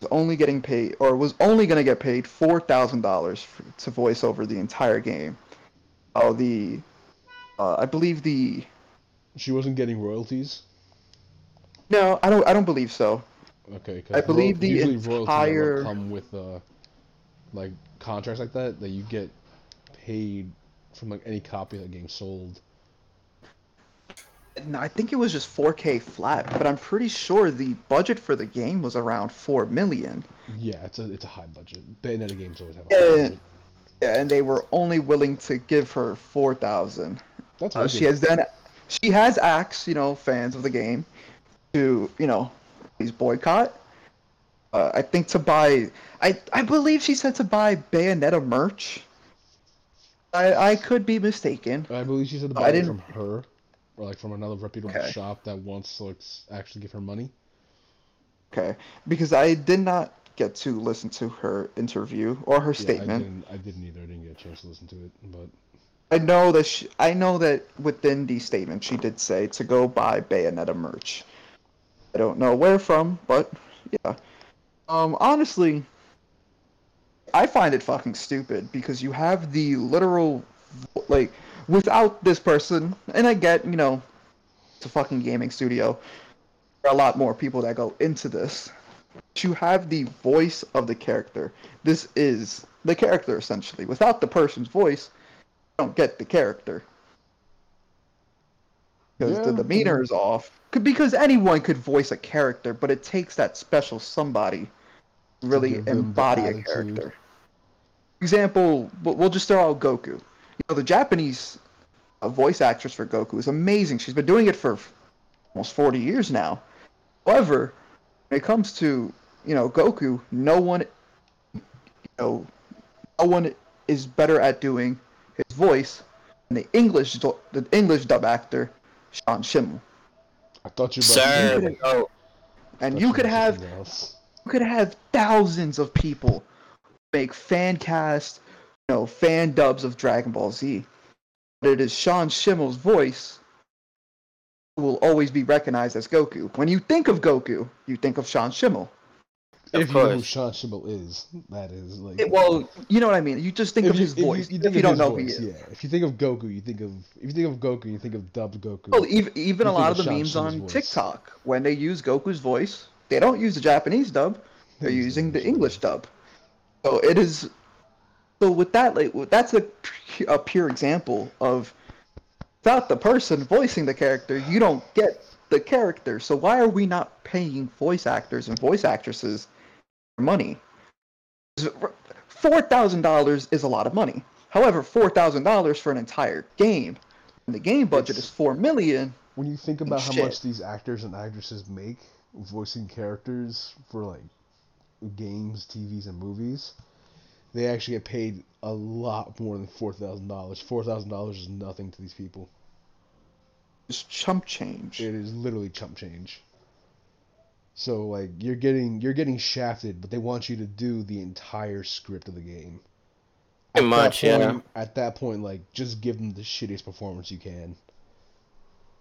was only getting paid, or was only going to get paid four thousand dollars to voice over the entire game. Oh, the, uh, I believe the, She wasn't getting royalties. no, I don't, I don't believe so. Okay, 'cause I believe the usually royalties entire- come with uh, like contracts like that that you get paid from like any copy of the game sold. No, I think it was just 4K flat, but I'm pretty sure the budget for the game was around four million. Yeah, it's a it's a high budget. Bayonetta games always have a high budget. Yeah, and they were only willing to give her four thousand. That's Uh, she has then, she has asked, you know, fans of the game, to you know, please boycott. Uh, I think to buy, I I believe she said to buy Bayonetta merch. I I could be mistaken. I believe she said to I buy it didn't- from her, or like from another reputable Okay. shop that wants to like actually give her money. Okay, because I did not get to listen to her interview or her Yeah, I statement. didn't. I didn't either. I didn't get a chance to listen to it, but I know that she, I know that within the statement she did say to go buy Bayonetta merch. I don't know where from, but yeah. Um, honestly, I find it fucking stupid because you have the literal, like, without this person, and I get, you know, it's a fucking gaming studio. There are a lot more people that go into this. But you have the voice of the character. This is the character essentially. Without the person's voice, don't get the character. Because the demeanor is off. Because anyone could voice a character, but it takes that special somebody to really give them the embody a character. Example, we'll we'll just throw out Goku. You know, the Japanese uh, voice actress for Goku is amazing. She's been doing it for almost 40 years now. However, when it comes to, you know, Goku, no one, you know, no one is better at doing his voice than the English, the English dub actor, Sean Schemmel. I thought you were about Sir, could've- oh, And you could about to say have else. you could have thousands of people make fan cast, you know, fan dubs of Dragon Ball Z. But it is Sean Schemmel's voice who will always be recognized as Goku. When you think of Goku, you think of Sean Schemmel. Of If you know who course. Sean Schemmel is, that is like. It- well, you know what I mean. You just think of you- his if you- voice. You, if you don't his know voice, who he is. yeah. If you think of Goku, you think of if you think of Goku, you think of dubbed Goku. Well, even, even a lot of of the Sean memes Schemmel's on voice. TikTok, when they use Goku's voice, they don't use the Japanese dub. They're using the English English dub. So it is. So with that, like that's a a pure example of without the person voicing the character, you don't get the character. So why are we not paying voice actors and voice actresses money? Four thousand dollars is a lot of money. However, four thousand dollars for an entire game, and the game budget It's- is four million. when you think about how Shit. much these actors and actresses make voicing characters for like games, TVs, and movies, they actually get paid a lot more than four thousand dollars. Four thousand dollars is nothing to these people. It's chump change. It is literally chump change. So like you're getting you're getting shafted, but they want you to do the entire script of the game. Pretty At much, that yeah. point, At that point, like just give them the shittiest performance you can.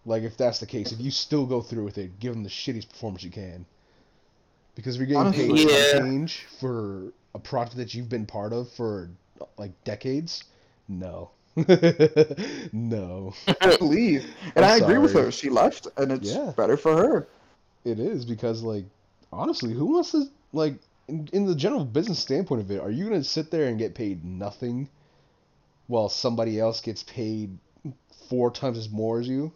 Like if that's the case, if you still go through with it, give them the shittiest performance you can. Because if you're getting paid Honestly- chump Yeah. change for a project that you've been part of for like decades, no, no. I believe, and I'm I agree with her. She left, and it's Yeah. better for her. It is because, like, honestly, who wants to like in, in the general business standpoint of it? Are you gonna sit there and get paid nothing while somebody else gets paid four times as more as you?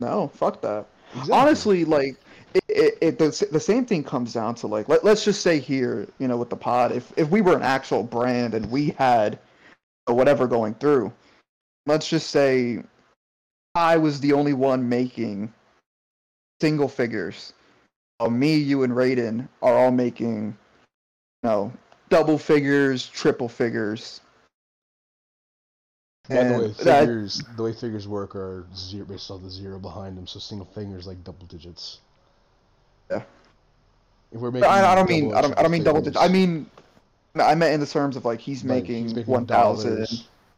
No, fuck that. Exactly. Honestly, like it, it, it the, the same thing comes down to like let, let's just say here, you know, with the pod, if if we were an actual brand and we had whatever going through, let's just say I was the only one making single figures. Uh, me, you, and Raiden are all making, you know, double figures, triple figures. By the way, and that- figures the way figures work are zero based off the zero behind them, so single fingers like double digits. Yeah. If we're making, I, I don't mean I don't I don't mean double digits. I mean I meant in the terms of like he's like, making, one thousand.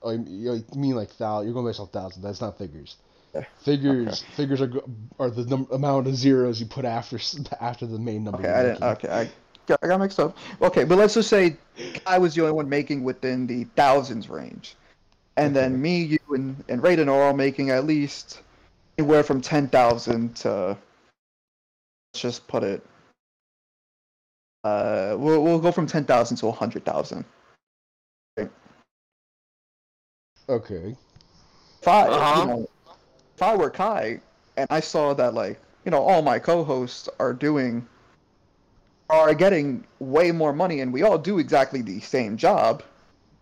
Oh, you mean like thou? You're going based off thousand. That's not figures. Yeah, Figures figures are are the num- amount of zeros you put after after the main number. Okay, I didn't. Okay, I got, I got mixed up. Okay, but let's just say I was the only one making within the thousands range, and then me, you, and and Raiden are all making at least anywhere from ten thousand to. Let's just put it. Uh, we'll we'll go from ten thousand to a hundred thousand. Okay. 5 Uh-huh. you know, if I were Kai and I saw that like you know all my co-hosts are doing are getting way more money and we all do exactly the same job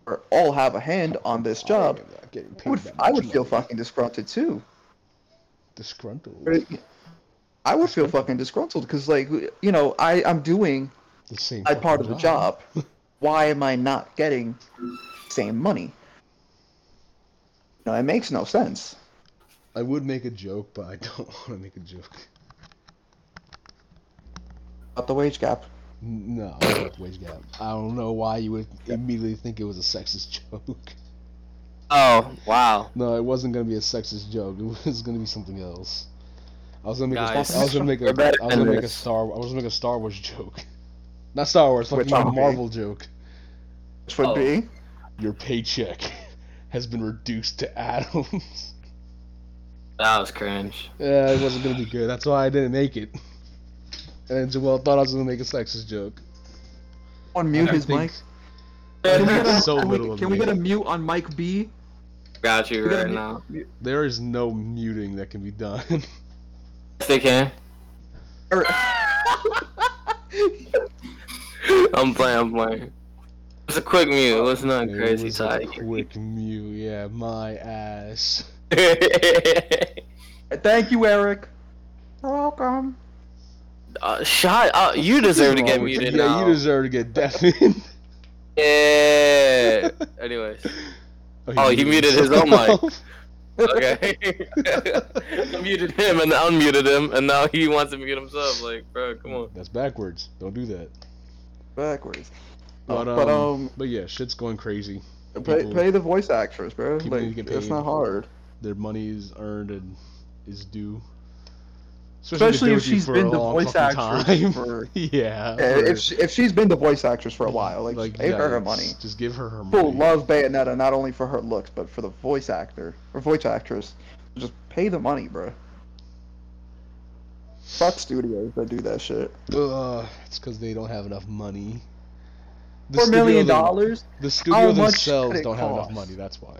or all have a hand on this oh, job, I am not getting I would, I would feel fucking disgruntled too. disgruntled. I would feel fucking disgruntled because like you know I I'm doing The same. my part of the job. Why am I not getting same money? No, it makes no sense. I would make a joke, but I don't want to make a joke. About the wage gap. No, I the wage gap. I don't know why you would immediately think it was a sexist joke. Oh wow. No, it wasn't gonna be a sexist joke. It was gonna be something else. I was gonna make Guys, a, I was gonna make a, we're better I was gonna make a. Star, I was gonna make a Star Wars joke. Not Star Wars, Which fucking a one? Marvel joke. Which would Oh. be Your paycheck has been reduced to atoms. That was cringe. yeah, it wasn't gonna be good. That's why I didn't make it. And Joel thought I was gonna make a sexist joke. On mute his think- mic. Can Can we get a, so can we- little of can we me. get a mute on Mike B? Got you right mute- now. There is no muting that can be done. Yes, they can. or- er- I'm playing. I'm playing. It's a quick mute. It was not It crazy was a tight. quick mute, yeah, my ass. Thank you, Eric. You're welcome. uh, shot. Uh, you deserve to get Wrong with you? muted Yeah, now. you deserve to get deafened. Yeah. Anyways. Oh, he muted his own mic. Okay. I muted him and unmuted him, and now he wants to mute himself. Like, bro, come on. That's backwards. Don't do that. Backwards. But, Uh, but um, um, but yeah, shit's going crazy. pay, people- pay the voice actress, bro. Like, need to get it's not hard. Their money is earned and is due. Especially if with you she's been the voice actress for. yeah. Yeah, for- if she, if she's been the voice actress for a while, like, like, pay her her money. Just give her her People money. love Bayonetta not only for her looks, but for the voice actor or voice actress. Just pay the money, bro. Fuck studios that do that shit. Ugh, it's because they don't have enough money. The Four million studio- dollars. The studios much themselves don't have enough money. That's why.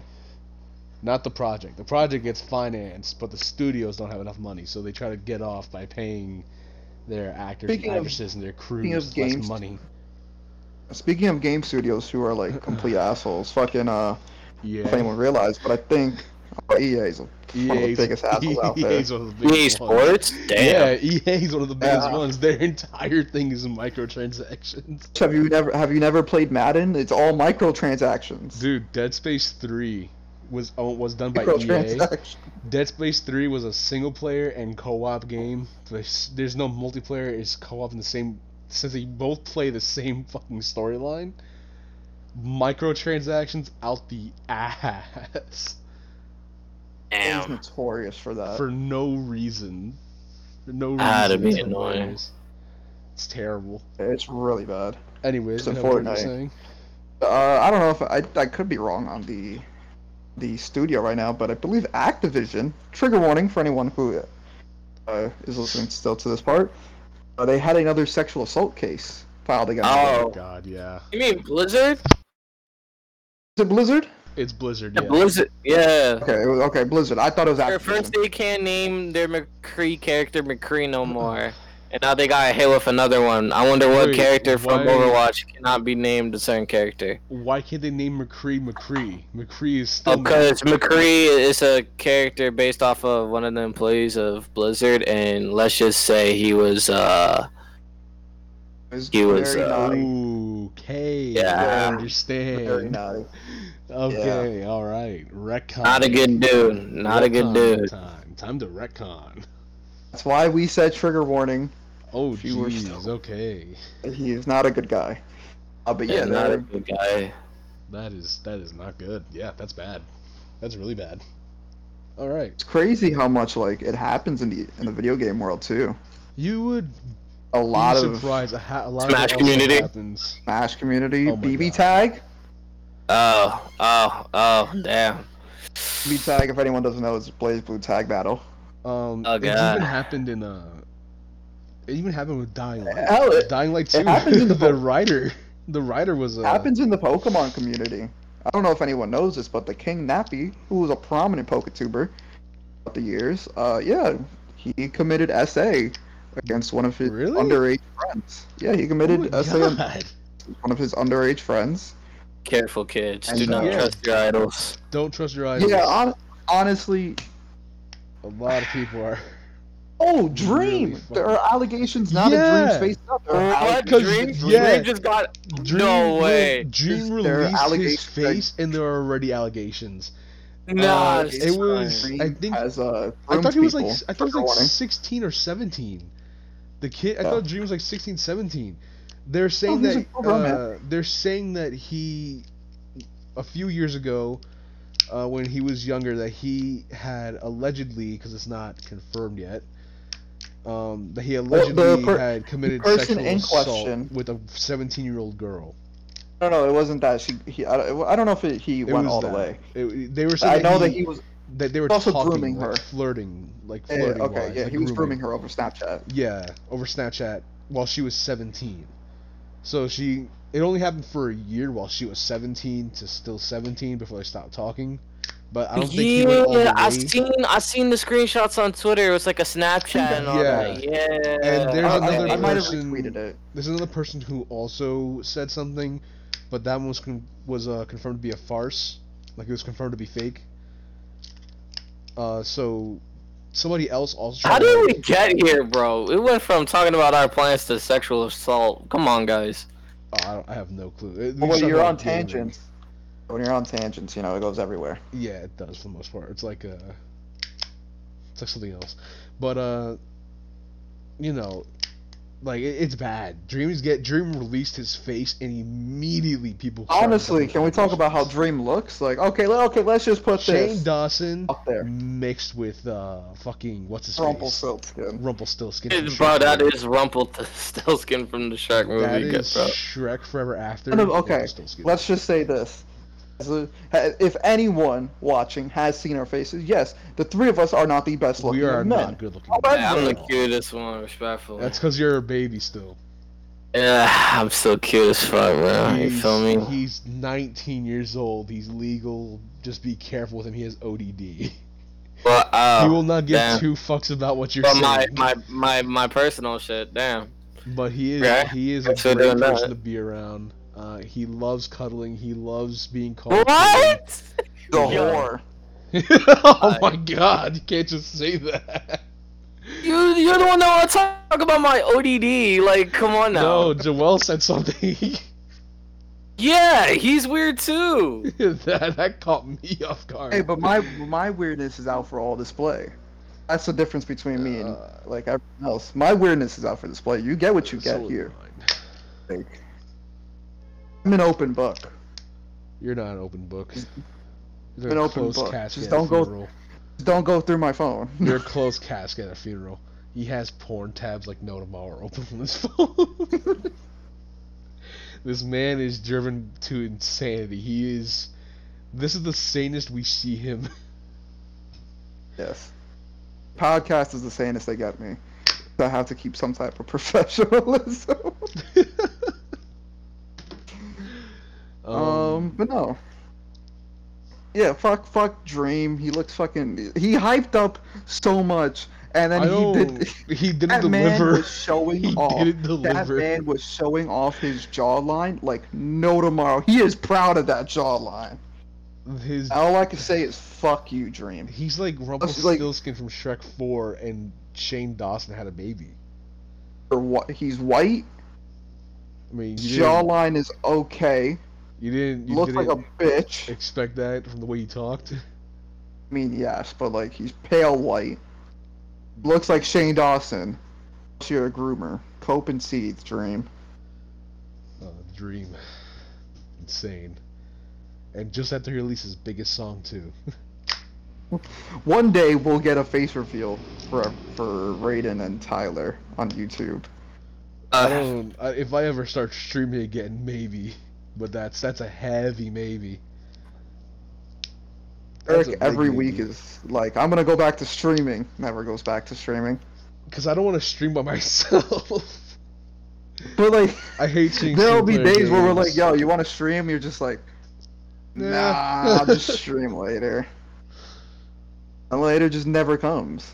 Not the project. The project gets financed, but the studios don't have enough money, so they try to get off by paying their actors Speaking and of- actresses and their of crews less games- money. Speaking of game studios who are like complete assholes, fucking uh, Yeah. if anyone realized, but I think But EA's one of the biggest assholes out there. EA's one of the EA biggest ones. Sports? Damn. Yeah, EA's one of the biggest Yeah. ones. Their entire thing is microtransactions. Have you never have you never played Madden? It's all microtransactions. Dude, Dead Space 3 was oh, was done by EA. Dead Space 3 was a single player and co-op game. There's, there's no multiplayer. It's co-op in the same since they both play the same fucking storyline. Microtransactions out the ass He's Damn. notorious for that. for no reason. For no reason. Ah, that'd be annoying. It's terrible. It's really bad. Anyways, It's a you know what you were Fortnite. saying? Uh, I don't know if I I could be wrong on the the studio right now, but I believe Activision. Trigger warning for anyone who uh, is listening still to this part. Uh, they had another sexual assault case filed against them. Oh. Oh god, yeah. You mean Blizzard? Is it Blizzard? It's Blizzard. Yeah, Yeah. Blizzard. Yeah. Okay, it was, okay, Blizzard. I thought it was At first they can't name their McCree character McCree no more. And now they got a hit with another one. I wonder what Wait, character from why- Overwatch cannot be named a certain character. Why can't they name McCree McCree? McCree is still. Because McCree is a character based off of one of the employees of Blizzard, and let's just say he was, uh, It he was, very uh, naughty. Okay. Yeah. I Very understand. naughty. Okay, all right. Retcon. not a good dude. Not a good Retcon dude. Time. Time to retcon. That's why we said trigger warning. Oh If you jeez. Okay. He is not a good guy. Uh, but yeah, Yeah, not a good guy. That is that is not good. Yeah, that's bad. That's really bad. All right. it's crazy how much like it happens in the in the video game world too. You would A lot be of surprised. A, ha- a lot Smash of community. happens. Smash community, Oh BB God. tag. Oh, oh, oh, damn. BB tag, if anyone doesn't know, is BlazBlue tag battle. Um, Oh, it God. even happened in uh, it even happened with Dying Light. Hell, it- Dying Light it happens in the the po- writer, the writer was uh, happens in the Pokemon community. I don't know if anyone knows this, but the King Nappy, who was a prominent Poketuber throughout the years, uh, yeah, he committed SA against one of his Really? underage friends. Yeah, he Oh committed my SA on one of his underage friends. Careful, kids. And, Do not uh, trust your idols. Don't trust your idols. Yeah, hon- honestly, a lot of people are. Oh, Dream! Really there are allegations now Yeah. that Dream's face up. There are What? allegations- Dream? Yeah. Dream just got. Dream, No way. Dream There are released his allegations face, and there are already allegations. Nah, Uh, it was- Dream I think- has, uh, I thought he was like I thought he was like 16 or 17. The kid I Yeah. thought Dream was like 16, 17. They're Oh, saying he's a that full-grown uh, they're saying that he a few years ago uh, when he was younger that he had allegedly because it's not confirmed yet um, that he allegedly per- had committed sexual assault question- with a 17 year old girl. No, no, it wasn't that. She, he, I, don't- I don't know if it, he It went all the way. It- they were saying I know that that he was. that they were also talking, grooming like, her. flirting, like Yeah, flirting. okay, wise, yeah, like he was grooming. grooming her over Snapchat. Yeah, over Snapchat while she was 17. So she it only happened for a year while she was 17 to still 17 before they stopped talking. But I don't think he went all the Yeah, I seen I seen the screenshots on Twitter. It was like a Snapchat and all Yeah. that. Yeah. And there's I, another I, I might have person- it. There's another person who also said something, but that one was con- was uh, confirmed to be a farce. Like it was confirmed to be fake. Uh, so somebody else also. How tried to- did we get here, bro? It went from talking about our plans to sexual assault. Come on, guys. Oh, I, don't, I have no clue. It- Well, you're on gaming. tangents, when you're on tangents, you know, it goes everywhere. Yeah, it does for the most part. It's like uh it's like something else. But uh you know, like it, it's bad. Dreams get Dream released his face and immediately people Honestly, can we talk about how. Dream looks? Like, okay, le- okay, let's just put Shane this Dawson up there. mixed with uh fucking what's his face? Rumpelstiltskin. Rumpelstiltskin. from Bro, Shrek that movie. is Rumpelstiltskin from the Shrek movie. That Get- is bro. Shrek Forever After. No, no, okay, Let's just say this. As a- If anyone watching has seen our faces, yes, the three of us are not the best looking we are of men. not good looking. How about Yeah, I'm the Bro. cutest one, respectfully. That's because you're a baby still. Yeah, I'm still cute as fuck, bro. You He's- feel me? He's 19 years old. He's legal. Just be careful with him. He has ODD. Well, uh, he will not give damn. two fucks about what you're But saying. my, my, my, my personal shit, damn. but he is Yeah, he is a thanks for great doing that. person to be around. Uh, he loves cuddling. He loves being called. What? The whore. oh my god, you can't just say that. You, you're the one that want to talk about my ODD. Like, come on now. No, Joel said something. Yeah, he's weird too. that, that caught me off guard. Hey, but my my weirdness is out for all display. That's the difference between me and Uh, like everyone else. My weirdness is out for display. You get what you get So here. Like, I'm an open book. You're not an open book. You're An open book. Just don't go-. Don't go through my phone. You're a closed casket at a funeral. He has porn tabs like no tomorrow open on his phone. this man is driven to insanity. He is. This is the sanest we see him. yes. Podcast is the sanest they get me. I have to keep some type of professionalism. Um, but no. Yeah, fuck, fuck Dream. He looks fucking. He hyped up so much, and then he did. he didn't That man deliver. was showing He off. didn't That deliver. man was showing off his jawline like no tomorrow. He is proud of that jawline. His All I can say is fuck you, Dream. he's like like- Rumpelstiltskin from Shrek 4, and Shane Dawson had a baby. Or what? He's white. I mean, Jawline is okay. You didn't, you Looks like didn't a bitch. expect that from the way he talked. I mean, yes, but like he's pale white. Looks like Shane Dawson. You're a groomer. Cope and seeds, Dream. Uh, Dream, insane. And just after he released his biggest song too. One day we'll get a face reveal for for Raiden and Tyler on YouTube. I Uh, don't. I, if I ever start streaming again, maybe. But that's that's a heavy maybe. That's Eric every maybe. week is like, I'm gonna go back to streaming. Never goes back to streaming. Because I don't want to stream by myself. But like, I hate seeing. there'll be days where we're like, yo, you want to stream? You're just like, nah, Nah. I'll just stream later. And later just never comes.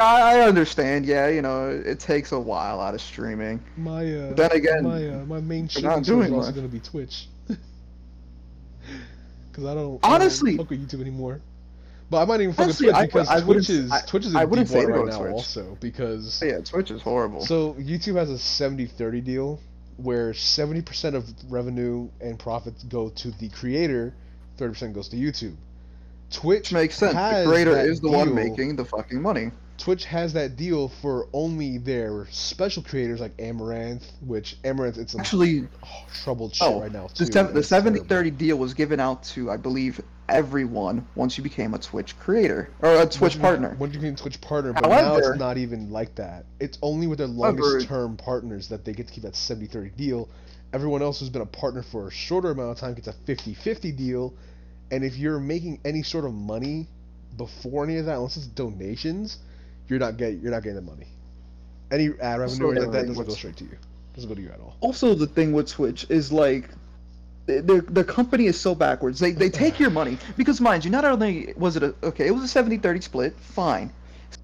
I, I understand, yeah, you know, it takes a while out of streaming. My uh, Then again, my uh, my main streaming source is also much. gonna be Twitch. Because I don't Honestly- I don't fuck with YouTube anymore. But I might even fuck with Twitch I because I wouldn't Twitch is I- Twitch is I wouldn't deep say water right now Twitch. also because Yeah, Twitch is horrible. so YouTube has a 70-30 deal where 70% of revenue and profits go to the creator, 30% goes to YouTube. Twitch Which makes sense. The creator is the one making the fucking money. Twitch has that deal for only their special creators like Amouranth, which Amouranth it's Actually, troubled shit oh, right now the, too. sev- the It's 70 30 deal was given out to, I believe, everyone once you became a Twitch creator or a Twitch Once partner. Once you became Twitch partner, but now it's not even like that. It's only with their longest term partners that they get to keep that 70-30 deal. Everyone else who's been a partner for a shorter amount of time gets a 50-50 deal. And if you're making any sort of money before any of that, unless it's donations, you're not getting you're not getting the money. Any ad revenue or anything like that doesn't go straight to you. Doesn't go to you at all. Also, the thing with Twitch is like, the the company is so backwards. They they take your money because, mind you, not only was it a okay, it was a 70-30 split, fine,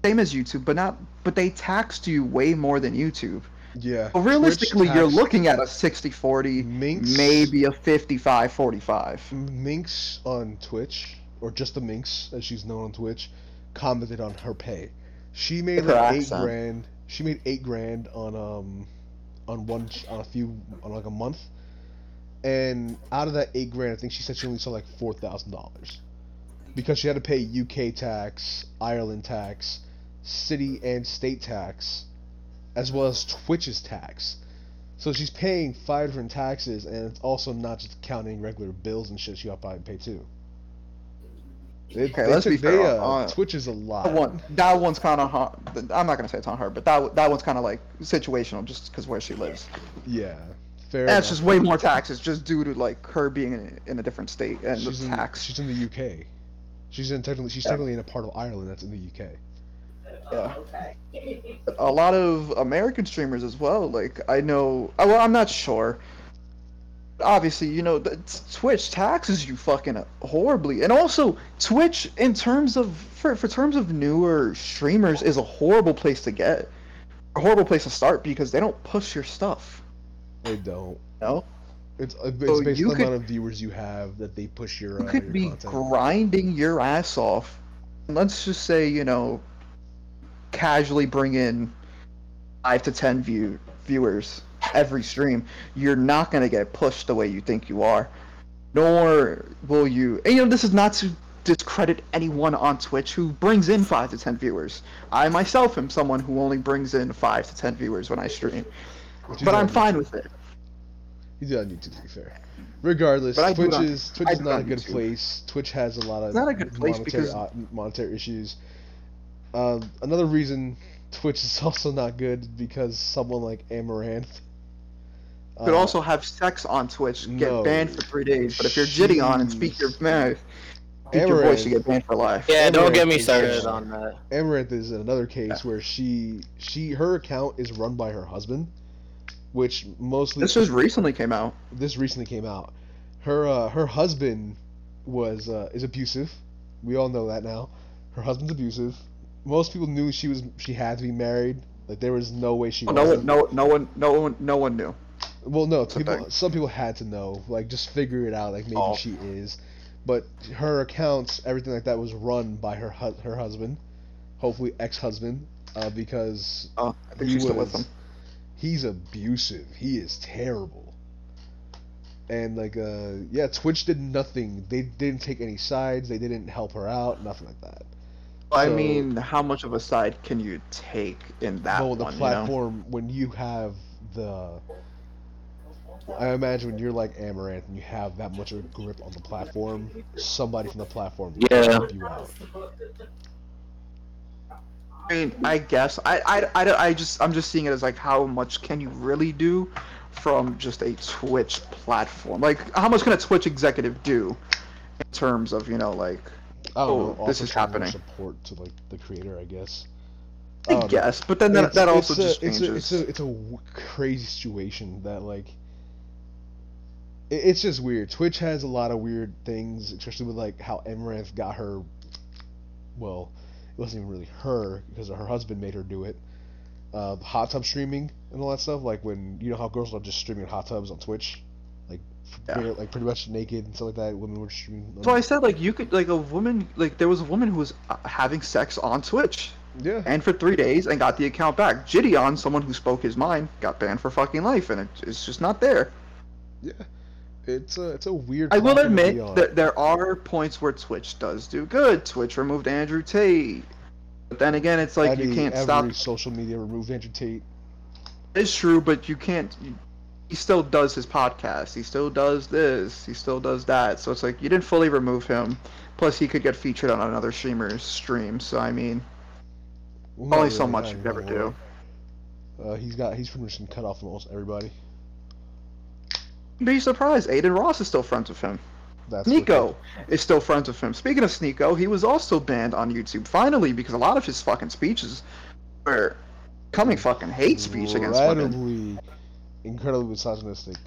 same as YouTube, but not but they taxed you way more than YouTube. Yeah. But realistically, you're looking at a 60-40, Minx maybe a 55-45. Minx on Twitch, or just the Minx as she's known on Twitch, commented on her pay. She made like eight accent. grand. She made eight grand on um on one on a few on like a month, and out of that eight grand, I think she said she only saw like four thousand dollars because she had to pay UK tax, Ireland tax, city and state tax, as well as Twitch's tax. So she's paying five different taxes, and it's also not just counting regular bills and shit. She got to pay too. They, Okay, they let's be fair, They, uh, uh, Twitch is a lot. That one, that one's kind of hard. I'm not gonna say it's on her, but that that one's kind of like situational, just because where she lives. Yeah, fair. That's just way more taxes, just due to like her being in, in a different state and she's the in, tax. She's in the UK. She's in technically. She's Yeah. technically in a part of Ireland that's in the UK. Yeah. A lot of American streamers as well. Like I know. uh, Well, I'm not sure. Obviously, you know, the, Twitch taxes you fucking horribly, and also Twitch, in terms of for for terms of newer streamers, is a horrible place to get, a horrible place to start because they don't push your stuff. They don't. No. It's uh, it's So based on the could- amount of viewers you have that they push your. You Uh, could your be content. grinding your ass off. Let's just say, you know, casually bring in five to ten view viewers every stream. You're not gonna get pushed the way you think you are, nor will you. And, you know, this is not to discredit anyone on Twitch who brings in five to ten viewers. I myself am someone who only brings in five to ten viewers when I stream, Which but I'm fine with it. You do it on YouTube, to be fair. Regardless, But I do it Twitch on- is Twitch I is not a good YouTube. place. Twitch has a lot of It's not a good place monetary, because- uh, monetary issues. Um, another reason Twitch is also not good because someone like Amouranth. You could uh, also have sex on Twitch, get no. banned for three days. But if you're Jidion and speak your mouth, man, speak your voice, you get banned for life. Yeah, don't get me started on that. Amouranth is another case where she she her account is run by her husband, which mostly This just recently came out. this recently came out. Her uh, her husband was uh, is abusive. We all know that now. Her husband's abusive. Most people knew she was she had to be married. Like there was no way she Oh, no one, no, no one, no one, no one knew. Well, no, people, some people had to know, like just figure it out, like maybe Oh. she is. But her accounts, everything like that, was run by her hu- her husband, hopefully ex-husband, uh, because Oh, I think he she's still with was- him. he's abusive. He is terrible. And like, uh, yeah, Twitch did nothing. They didn't take any sides. They didn't help her out. Nothing like that. I so- mean, how much of a side can you take in that with the one? You know? platform, when you have the, I imagine when you're like Amouranth and you have that much of a grip on the platform, somebody from the platform can Yeah. help you out. I mean, I guess I, I, I, I just, I'm just seeing it as like, how much can you really do from just a Twitch platform? Like, how much can a Twitch executive do in terms of, you know, like, I Oh, know. this is happening. Support to like the creator, I guess. I don't guess, but then that, that also a- just it's changes. a, it's a it's a w- crazy situation that like it, it's just weird. Twitch has a lot of weird things, especially with like how Amouranth got her. Well, it wasn't even really her because her husband made her do it. Uh, hot tub streaming and all that stuff. Like when you know how girls are just streaming hot tubs on Twitch, like Yeah. bare- like pretty much naked and stuff like that. Women were streaming. So I said like you could like a woman like there was a woman who was uh, having sex on Twitch yeah. and for three days and got the account back. Jidion, someone who spoke his mind, got banned for fucking life, and it, it's just not there. Yeah. It's a it's a weird. I will platform to be admit that there are points where Twitch does do good. Twitch removed Andrew Tate, but then again, it's like you can't every stop. social media removed Andrew Tate. It's true, but you can't. You, he still does his podcast. He still does this. He still does that. So it's like you didn't fully remove him. Plus, he could get featured on another streamer's stream. So I mean, Well, only so much you can ever do. Uh, he's got he's pretty much been cut off from almost everybody. Be surprised. Adin Ross is still friends with him. That's Sneako is still friends with him. Speaking of Sneako, he was also banned on YouTube finally because a lot of his fucking speeches were coming fucking hate speech against women. incredibly, incredibly misogynistic.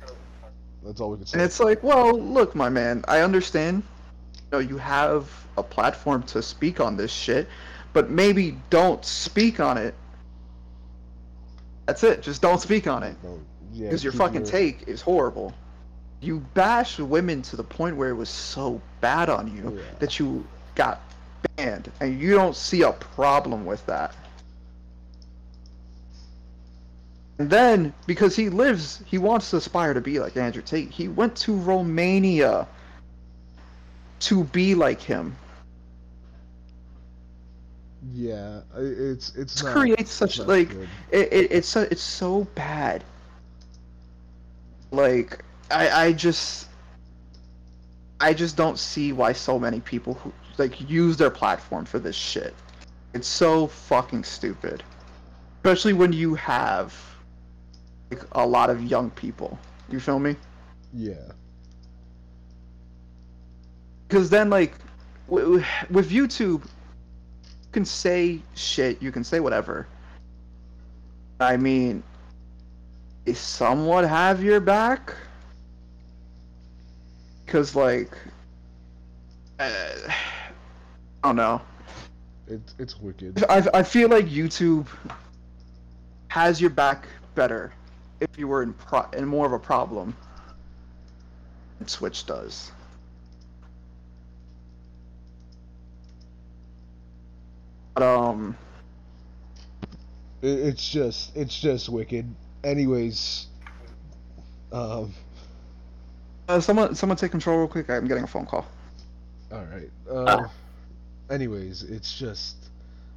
That's all we can say. And it's like, well, look, my man, I understand. You know, you have a platform to speak on this shit, but maybe don't speak on it. That's it. Just don't speak on it. No, yeah, Because your fucking take is horrible. You bash women to the point where it was so bad on you Yeah. that you got banned, and you don't see a problem with that. And then, because he lives, he wants to aspire to be like Andrew Tate, he went to Romania to be like him. Yeah, it's it's creates it's such like good. it, it it's so, it's so bad. Like I I just I just don't see why so many people who like use their platform for this shit. It's so fucking stupid. Especially when you have like a lot of young people. You feel me? Yeah, Because then, like, w- with YouTube, you can say shit, you can say whatever. I mean, they somewhat have your back. Because, like, uh, I don't know. it's it's wicked. I, I feel like YouTube has your back better if you were in pro- in more of a problem And Switch does. But um, It, it's just it's just wicked. Anyways, um, uh, someone someone take control real quick. I'm getting a phone call. all right. Uh, anyways, it's just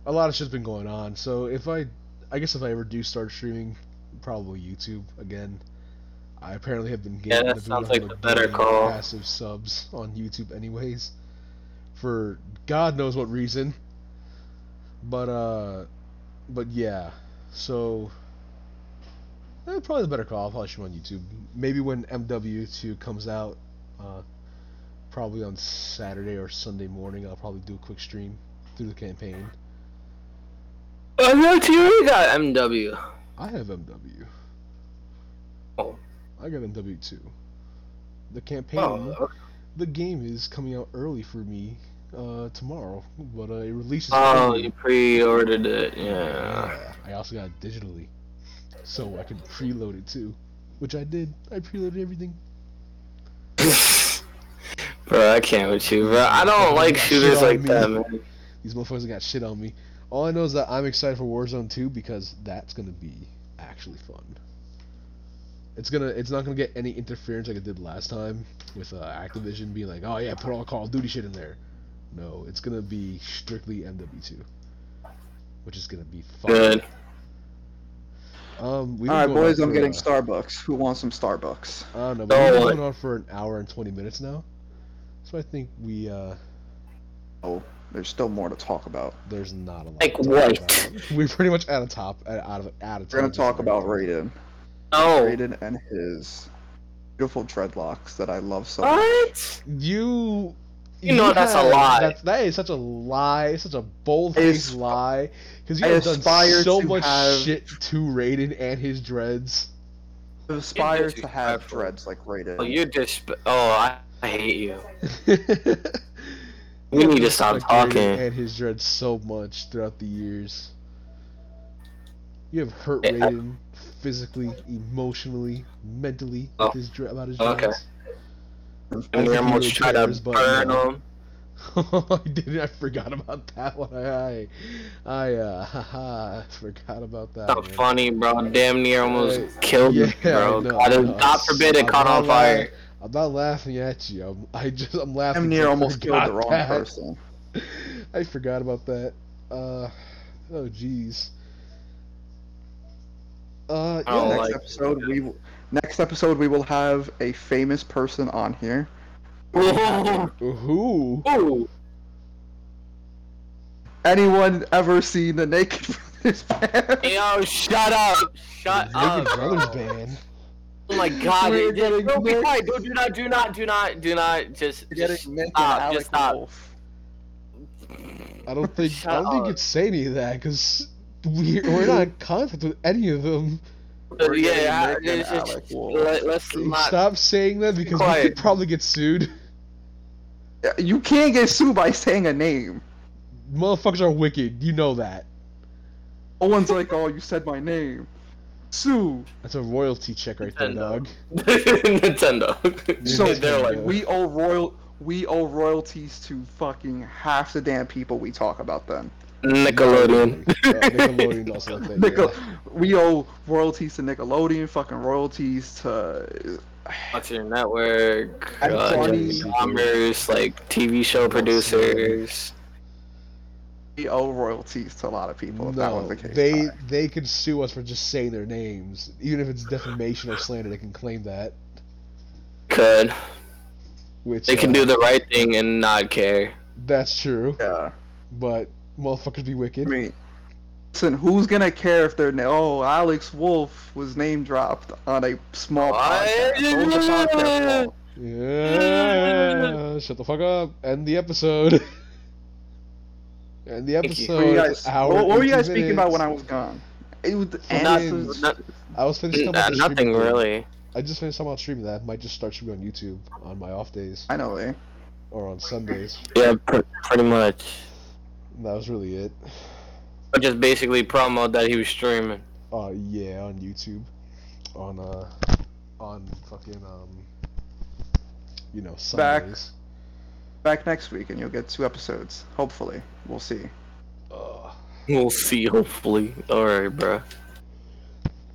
a lot of shit's been going on. So if I, I guess if I ever do start streaming, probably YouTube again. I apparently have been Yeah, getting that the sounds like of the better billion call. passive subs on YouTube, anyways, for God knows what reason. But uh, but yeah, so eh, probably the better call. I'll probably stream on YouTube. Maybe when MW2 comes out, uh, probably on Saturday or Sunday morning, I'll probably do a quick stream through the campaign. Oh, no, you got MW. I have MW. Oh. I got MW2. The campaign, Oh, the game is coming out early for me uh, tomorrow, but uh, it releases. oh early. you pre-ordered it. Yeah. Yeah, I also got it digitally, so I can preload it too, which I did. I preloaded everything. bro, I can't with you, bro. I don't like shooters like me. that, man. These motherfuckers got shit on me. All I know is that I'm excited for Warzone 2 because that's gonna be actually fun. It's gonna, it's not gonna get any interference like it did last time with uh, Activision being like, oh yeah, put all Call of Duty shit in there. No, it's gonna be strictly MW2, which is gonna be fun. Good. Um, we've All been right, going on boys. I'm getting uh, Starbucks. Who wants some Starbucks? I don't know. Oh, But we've been going on for an hour and 20 minutes now, so I think we uh, Oh, there's still more to talk about. there's not a lot. Like to talk what? about. We're pretty much out of top, out of out of. We're gonna talk about right now. Raiden. Oh. Raiden and his beautiful dreadlocks that I love so much. What? You. You know that's a lie. That's, that is such a lie. It's such a bold-faced I as- lie. Because you I have done so much have- shit to Raiden and his dreads. I aspire to have disrespectful. dreads like Raiden. Oh, you just. Oh, I, I hate you. we We need to stop talking. And his dreads so much throughout the years. You have hurt Yeah. Raiden physically, emotionally, mentally Oh. with his dre- about his Okay. Dreads. And I think almost really tried to cares, but burn no. them. I didn't. I forgot about that one. I, I, uh, haha, forgot about that. Not funny, bro. Damn near almost Uh, killed yeah, me, bro. I know, God, I know. God forbid it I'm caught on fire. la- I'm not laughing at you. I'm, I just, I'm laughing. Damn near 'cause I almost killed the wrong that. person. I forgot about that. Uh, oh jeez. Uh, I don't yeah. next like- episode we will, next episode we will have a famous person on here. Who? Ooh. Anyone ever seen the Naked Brothers band? Yo, shut up. Shut Naked up. Brothers band. Oh my god. We're dude, getting bro, be Nick. quiet. Do, do not, do not, do not, do not. Just, Getting just Nick stop. Just stop. Wolf. I don't think Shut I don't think up. you'd say any of that because we're, we're not in contact with any of them. We're yeah, getting Nick and it's just, let, let's not. Stop saying that because we could probably get sued. You can't get sued by saying a name. Motherfuckers are wicked. You know that. No one's like, oh, you said my name. Sue. That's a royalty check right there, Nintendo. dog. Nintendo. So they're like, we owe royal we owe royalties to fucking half the damn people we talk about then. Nickelodeon. Uh, Nickelodeon also. I think, Nickel- yeah. we owe royalties to Nickelodeon, fucking royalties to Cartoon Network, And uh, funny- commerce, like TV show producers. we owe royalties to a lot of people if that was No, the case. they Ty. they could sue us for just saying their names, even if it's defamation or slander. They can claim that. Could Which they can uh, do the right thing and not care? That's true, Yeah. but motherfuckers be I wicked. mean listen, who's gonna care if their name oh Alex Wolff was name dropped on a small podcast? Those are podcast law. Yeah, shut the fuck up. End the episode. End the Thank you. What you episode. guys, Hour what, what were you 18 guys speaking about when I was gone? It was Nothing. and not- I was finishing n- talking about nothing streaming thing. really. I just finished talking about streaming that. I might just start streaming on YouTube on my off days I know, eh? or on Sundays. Yeah, pr- pretty much. And that was really it. But just basically promo that he was streaming. Uh, yeah, on YouTube, on uh, on fucking um, you know, Back. Sundays. Back next week, and you'll get two episodes. Hopefully, we'll see. Uh, We'll see. Hopefully. All right, bro.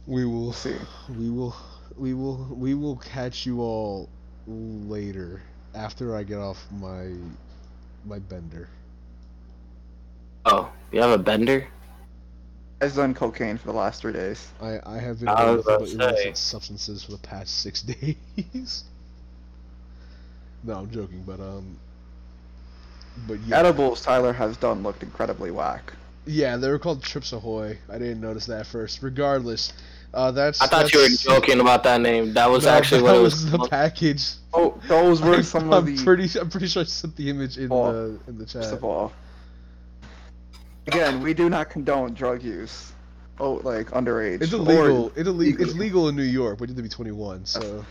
we will see. we will we will we will catch you all later after I get off my my bender. Oh, you have a bender? I've done cocaine for the last three days. I I have been I was about to illicit substances for the past six days. no, I'm joking, but um, but yeah, Edibles Tyler has done looked incredibly whack. yeah, they were called Trips Ahoy. I didn't notice that first. Regardless, uh, that's I thought you were joking about that name. That was No, actually that what it was was. the called. package. Oh, those were I'm, some I'm of the. pretty I'm pretty sure I sent the image in Oh. the in the chat. First of all, again, we do not condone drug use. Oh, like underage. It's or- illegal. It's illegal. It's legal in New York, but you have to be 21. So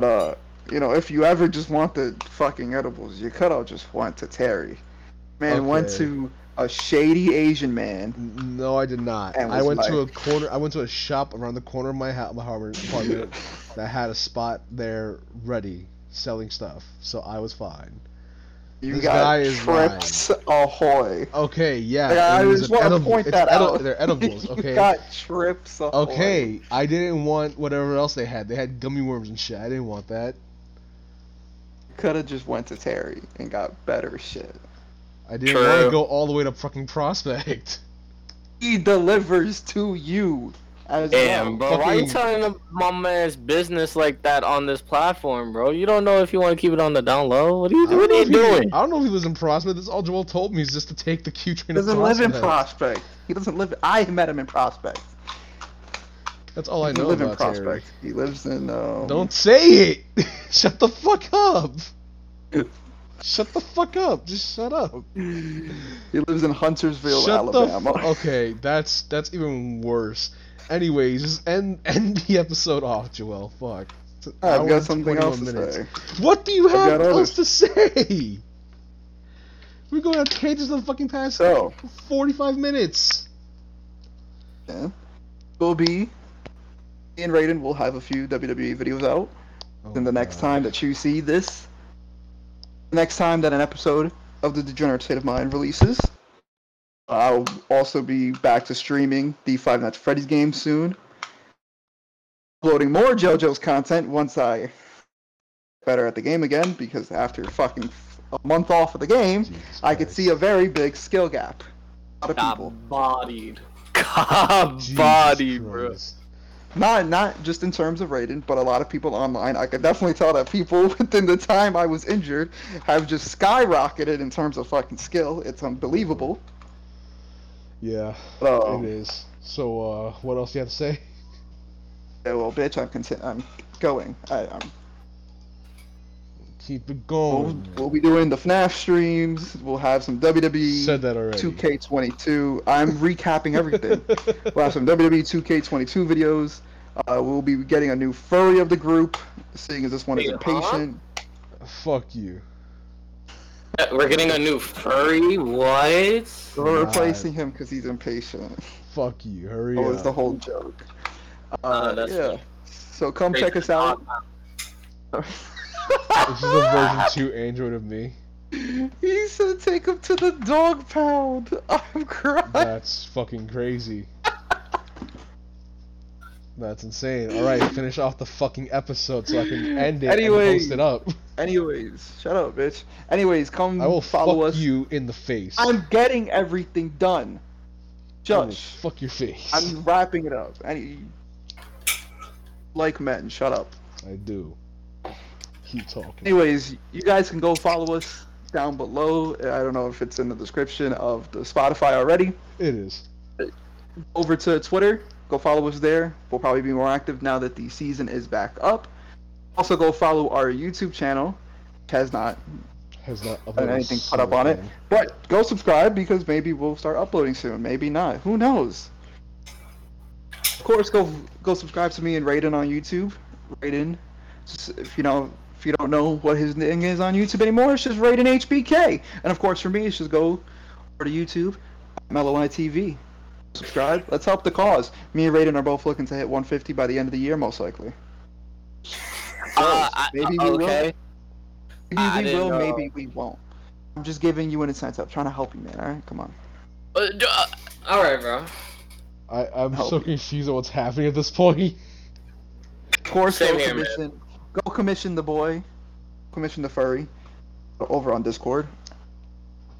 uh, you know, if you ever just want the fucking edibles, you could have just went to Terry. Man went to a shady Asian man. No, I did not. I went to a corner. I went to a shop around the corner of my house, my apartment that had a spot there ready selling stuff. So I was fine. You This got guy is trips ahoy. Okay, yeah. Like, I was just an want to point that edi- out. They're edibles. you Okay. got trips ahoy. Okay, I didn't want whatever else they had. They had gummy worms and shit. I didn't want that. Could have just went to Terry and got better shit. I didn't want to go all the way to fucking Prospect. He delivers to you as Damn, bro. Why are you telling my man's business like that on this platform, bro? You don't know if you want to keep it on the down low. What are you, I what are you if he- doing? I don't know if he lives in Prospect. That's all Joel told me is just to take the Q train He doesn't live in Prospect. Prospect. He doesn't live. I met him in Prospect. That's all I He doesn't know live in about Terry. Prospect. He lives in. Um, Don't say it. shut the fuck up. shut the fuck up. Just shut up. He lives in Huntersville, shut Alabama. the. Fu- okay, that's that's even worse. Anyways, just end end the episode off, Joel. Fuck. It's an hour I've got something 21 else to minutes. say. What do you have else others. to say? We're going on tangents the fucking past So, 45 minutes. yeah. will be. And Raiden will have a few WWE videos out. Oh, Then the next God. time that you see this, the next time that an episode of the Degenerate State of Mind releases, I'll also be back to streaming the Five Nights at Freddy's game soon. Uploading more JoJo's content once I get better at the game again, because after fucking a month off of the game, Jesus I could Christ. see a very big skill gap. A lot of people. Got bodied. Got bodied, bro. Christ. Not not just in terms of Raiden, but a lot of people online. I could definitely tell that people within the time I was injured have just skyrocketed in terms of fucking skill. It's unbelievable. Yeah, Um, it is. So, uh, what else do you have to say? yeah, well, bitch, I'm conti- I'm going. I, I'm, Keep it we'll, going. we'll be doing the FNAF streams. We'll have some WWE Said that already. 2K22. I'm recapping everything. we'll have some WWE 2K22 videos. Uh, we'll be getting a new furry of the group, seeing as this one is Wait, huh? impatient. Fuck you. We're getting a new furry. What? We're God. replacing him because he's impatient. Fuck you. Hurry That up. was the whole joke. Uh, Uh, that's yeah. funny. So come check us out. This is a version 2 Android of me. he said take him to the dog pound. I'm crying. That's fucking crazy. That's insane. Alright, finish off the fucking episode so I can end it Anyway. and post it up. Anyways, shut up, bitch. Anyways, come I will follow fuck us. you in the face. I'm getting everything done. I will Shush. fuck your face. I'm wrapping it up. Any like men, shut up. I do. Keep talking. Anyways, you guys can go follow us down below. I don't know if it's in the description of the Spotify already. It is. over to Twitter. Go follow us there. We'll probably be more active now that the season is back up. Also, go follow our YouTube channel. Which has not Has not uploaded anything put up on it, but go subscribe because maybe we'll start uploading soon. Maybe not. Who knows? Of course, go go subscribe to me and Raiden on YouTube. Raiden, if you know if you don't know what his thing is on YouTube anymore, it's just Raiden HBK. And of course, for me, it's just go over to YouTube, Mellow TV. Subscribe. Let's help the cause. Me and Raiden are both looking to hit 150 by the end of the year, most likely. Uh, I- Maybe we will. okay. Maybe I we will, know. maybe we won't. I'm just giving you an incentive. trying to help you, man. All right, come on. Uh, d- uh, all right, bro. I, I'm Help so confused at what's happening at this point. Of course, Same go here, man. Go commission the boy. Commission the furry. Over on Discord.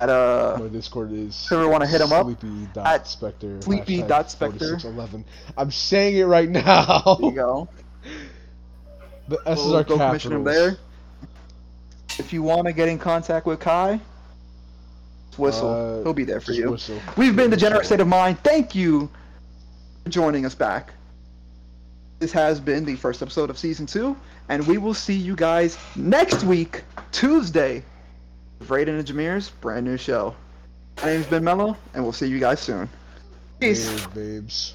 At uh, My Discord is. Ever wanna hit 'em up? Sleepy dot At Specter. sleepy dot Specter. 4611. I'm saying it right now. there you go. The s We'll are go commission him there. If you want to get in contact with Kai, whistle. Uh, He'll be there for you. whistle. We've been the Generous State of Mind. Thank you for joining us back. This has been the first episode of season two, and we will see you guys next week, Tuesday, with Raiden and Jameer's brand new show. My name's Ben Mello, and we'll see you guys soon. Peace. Hey, babes.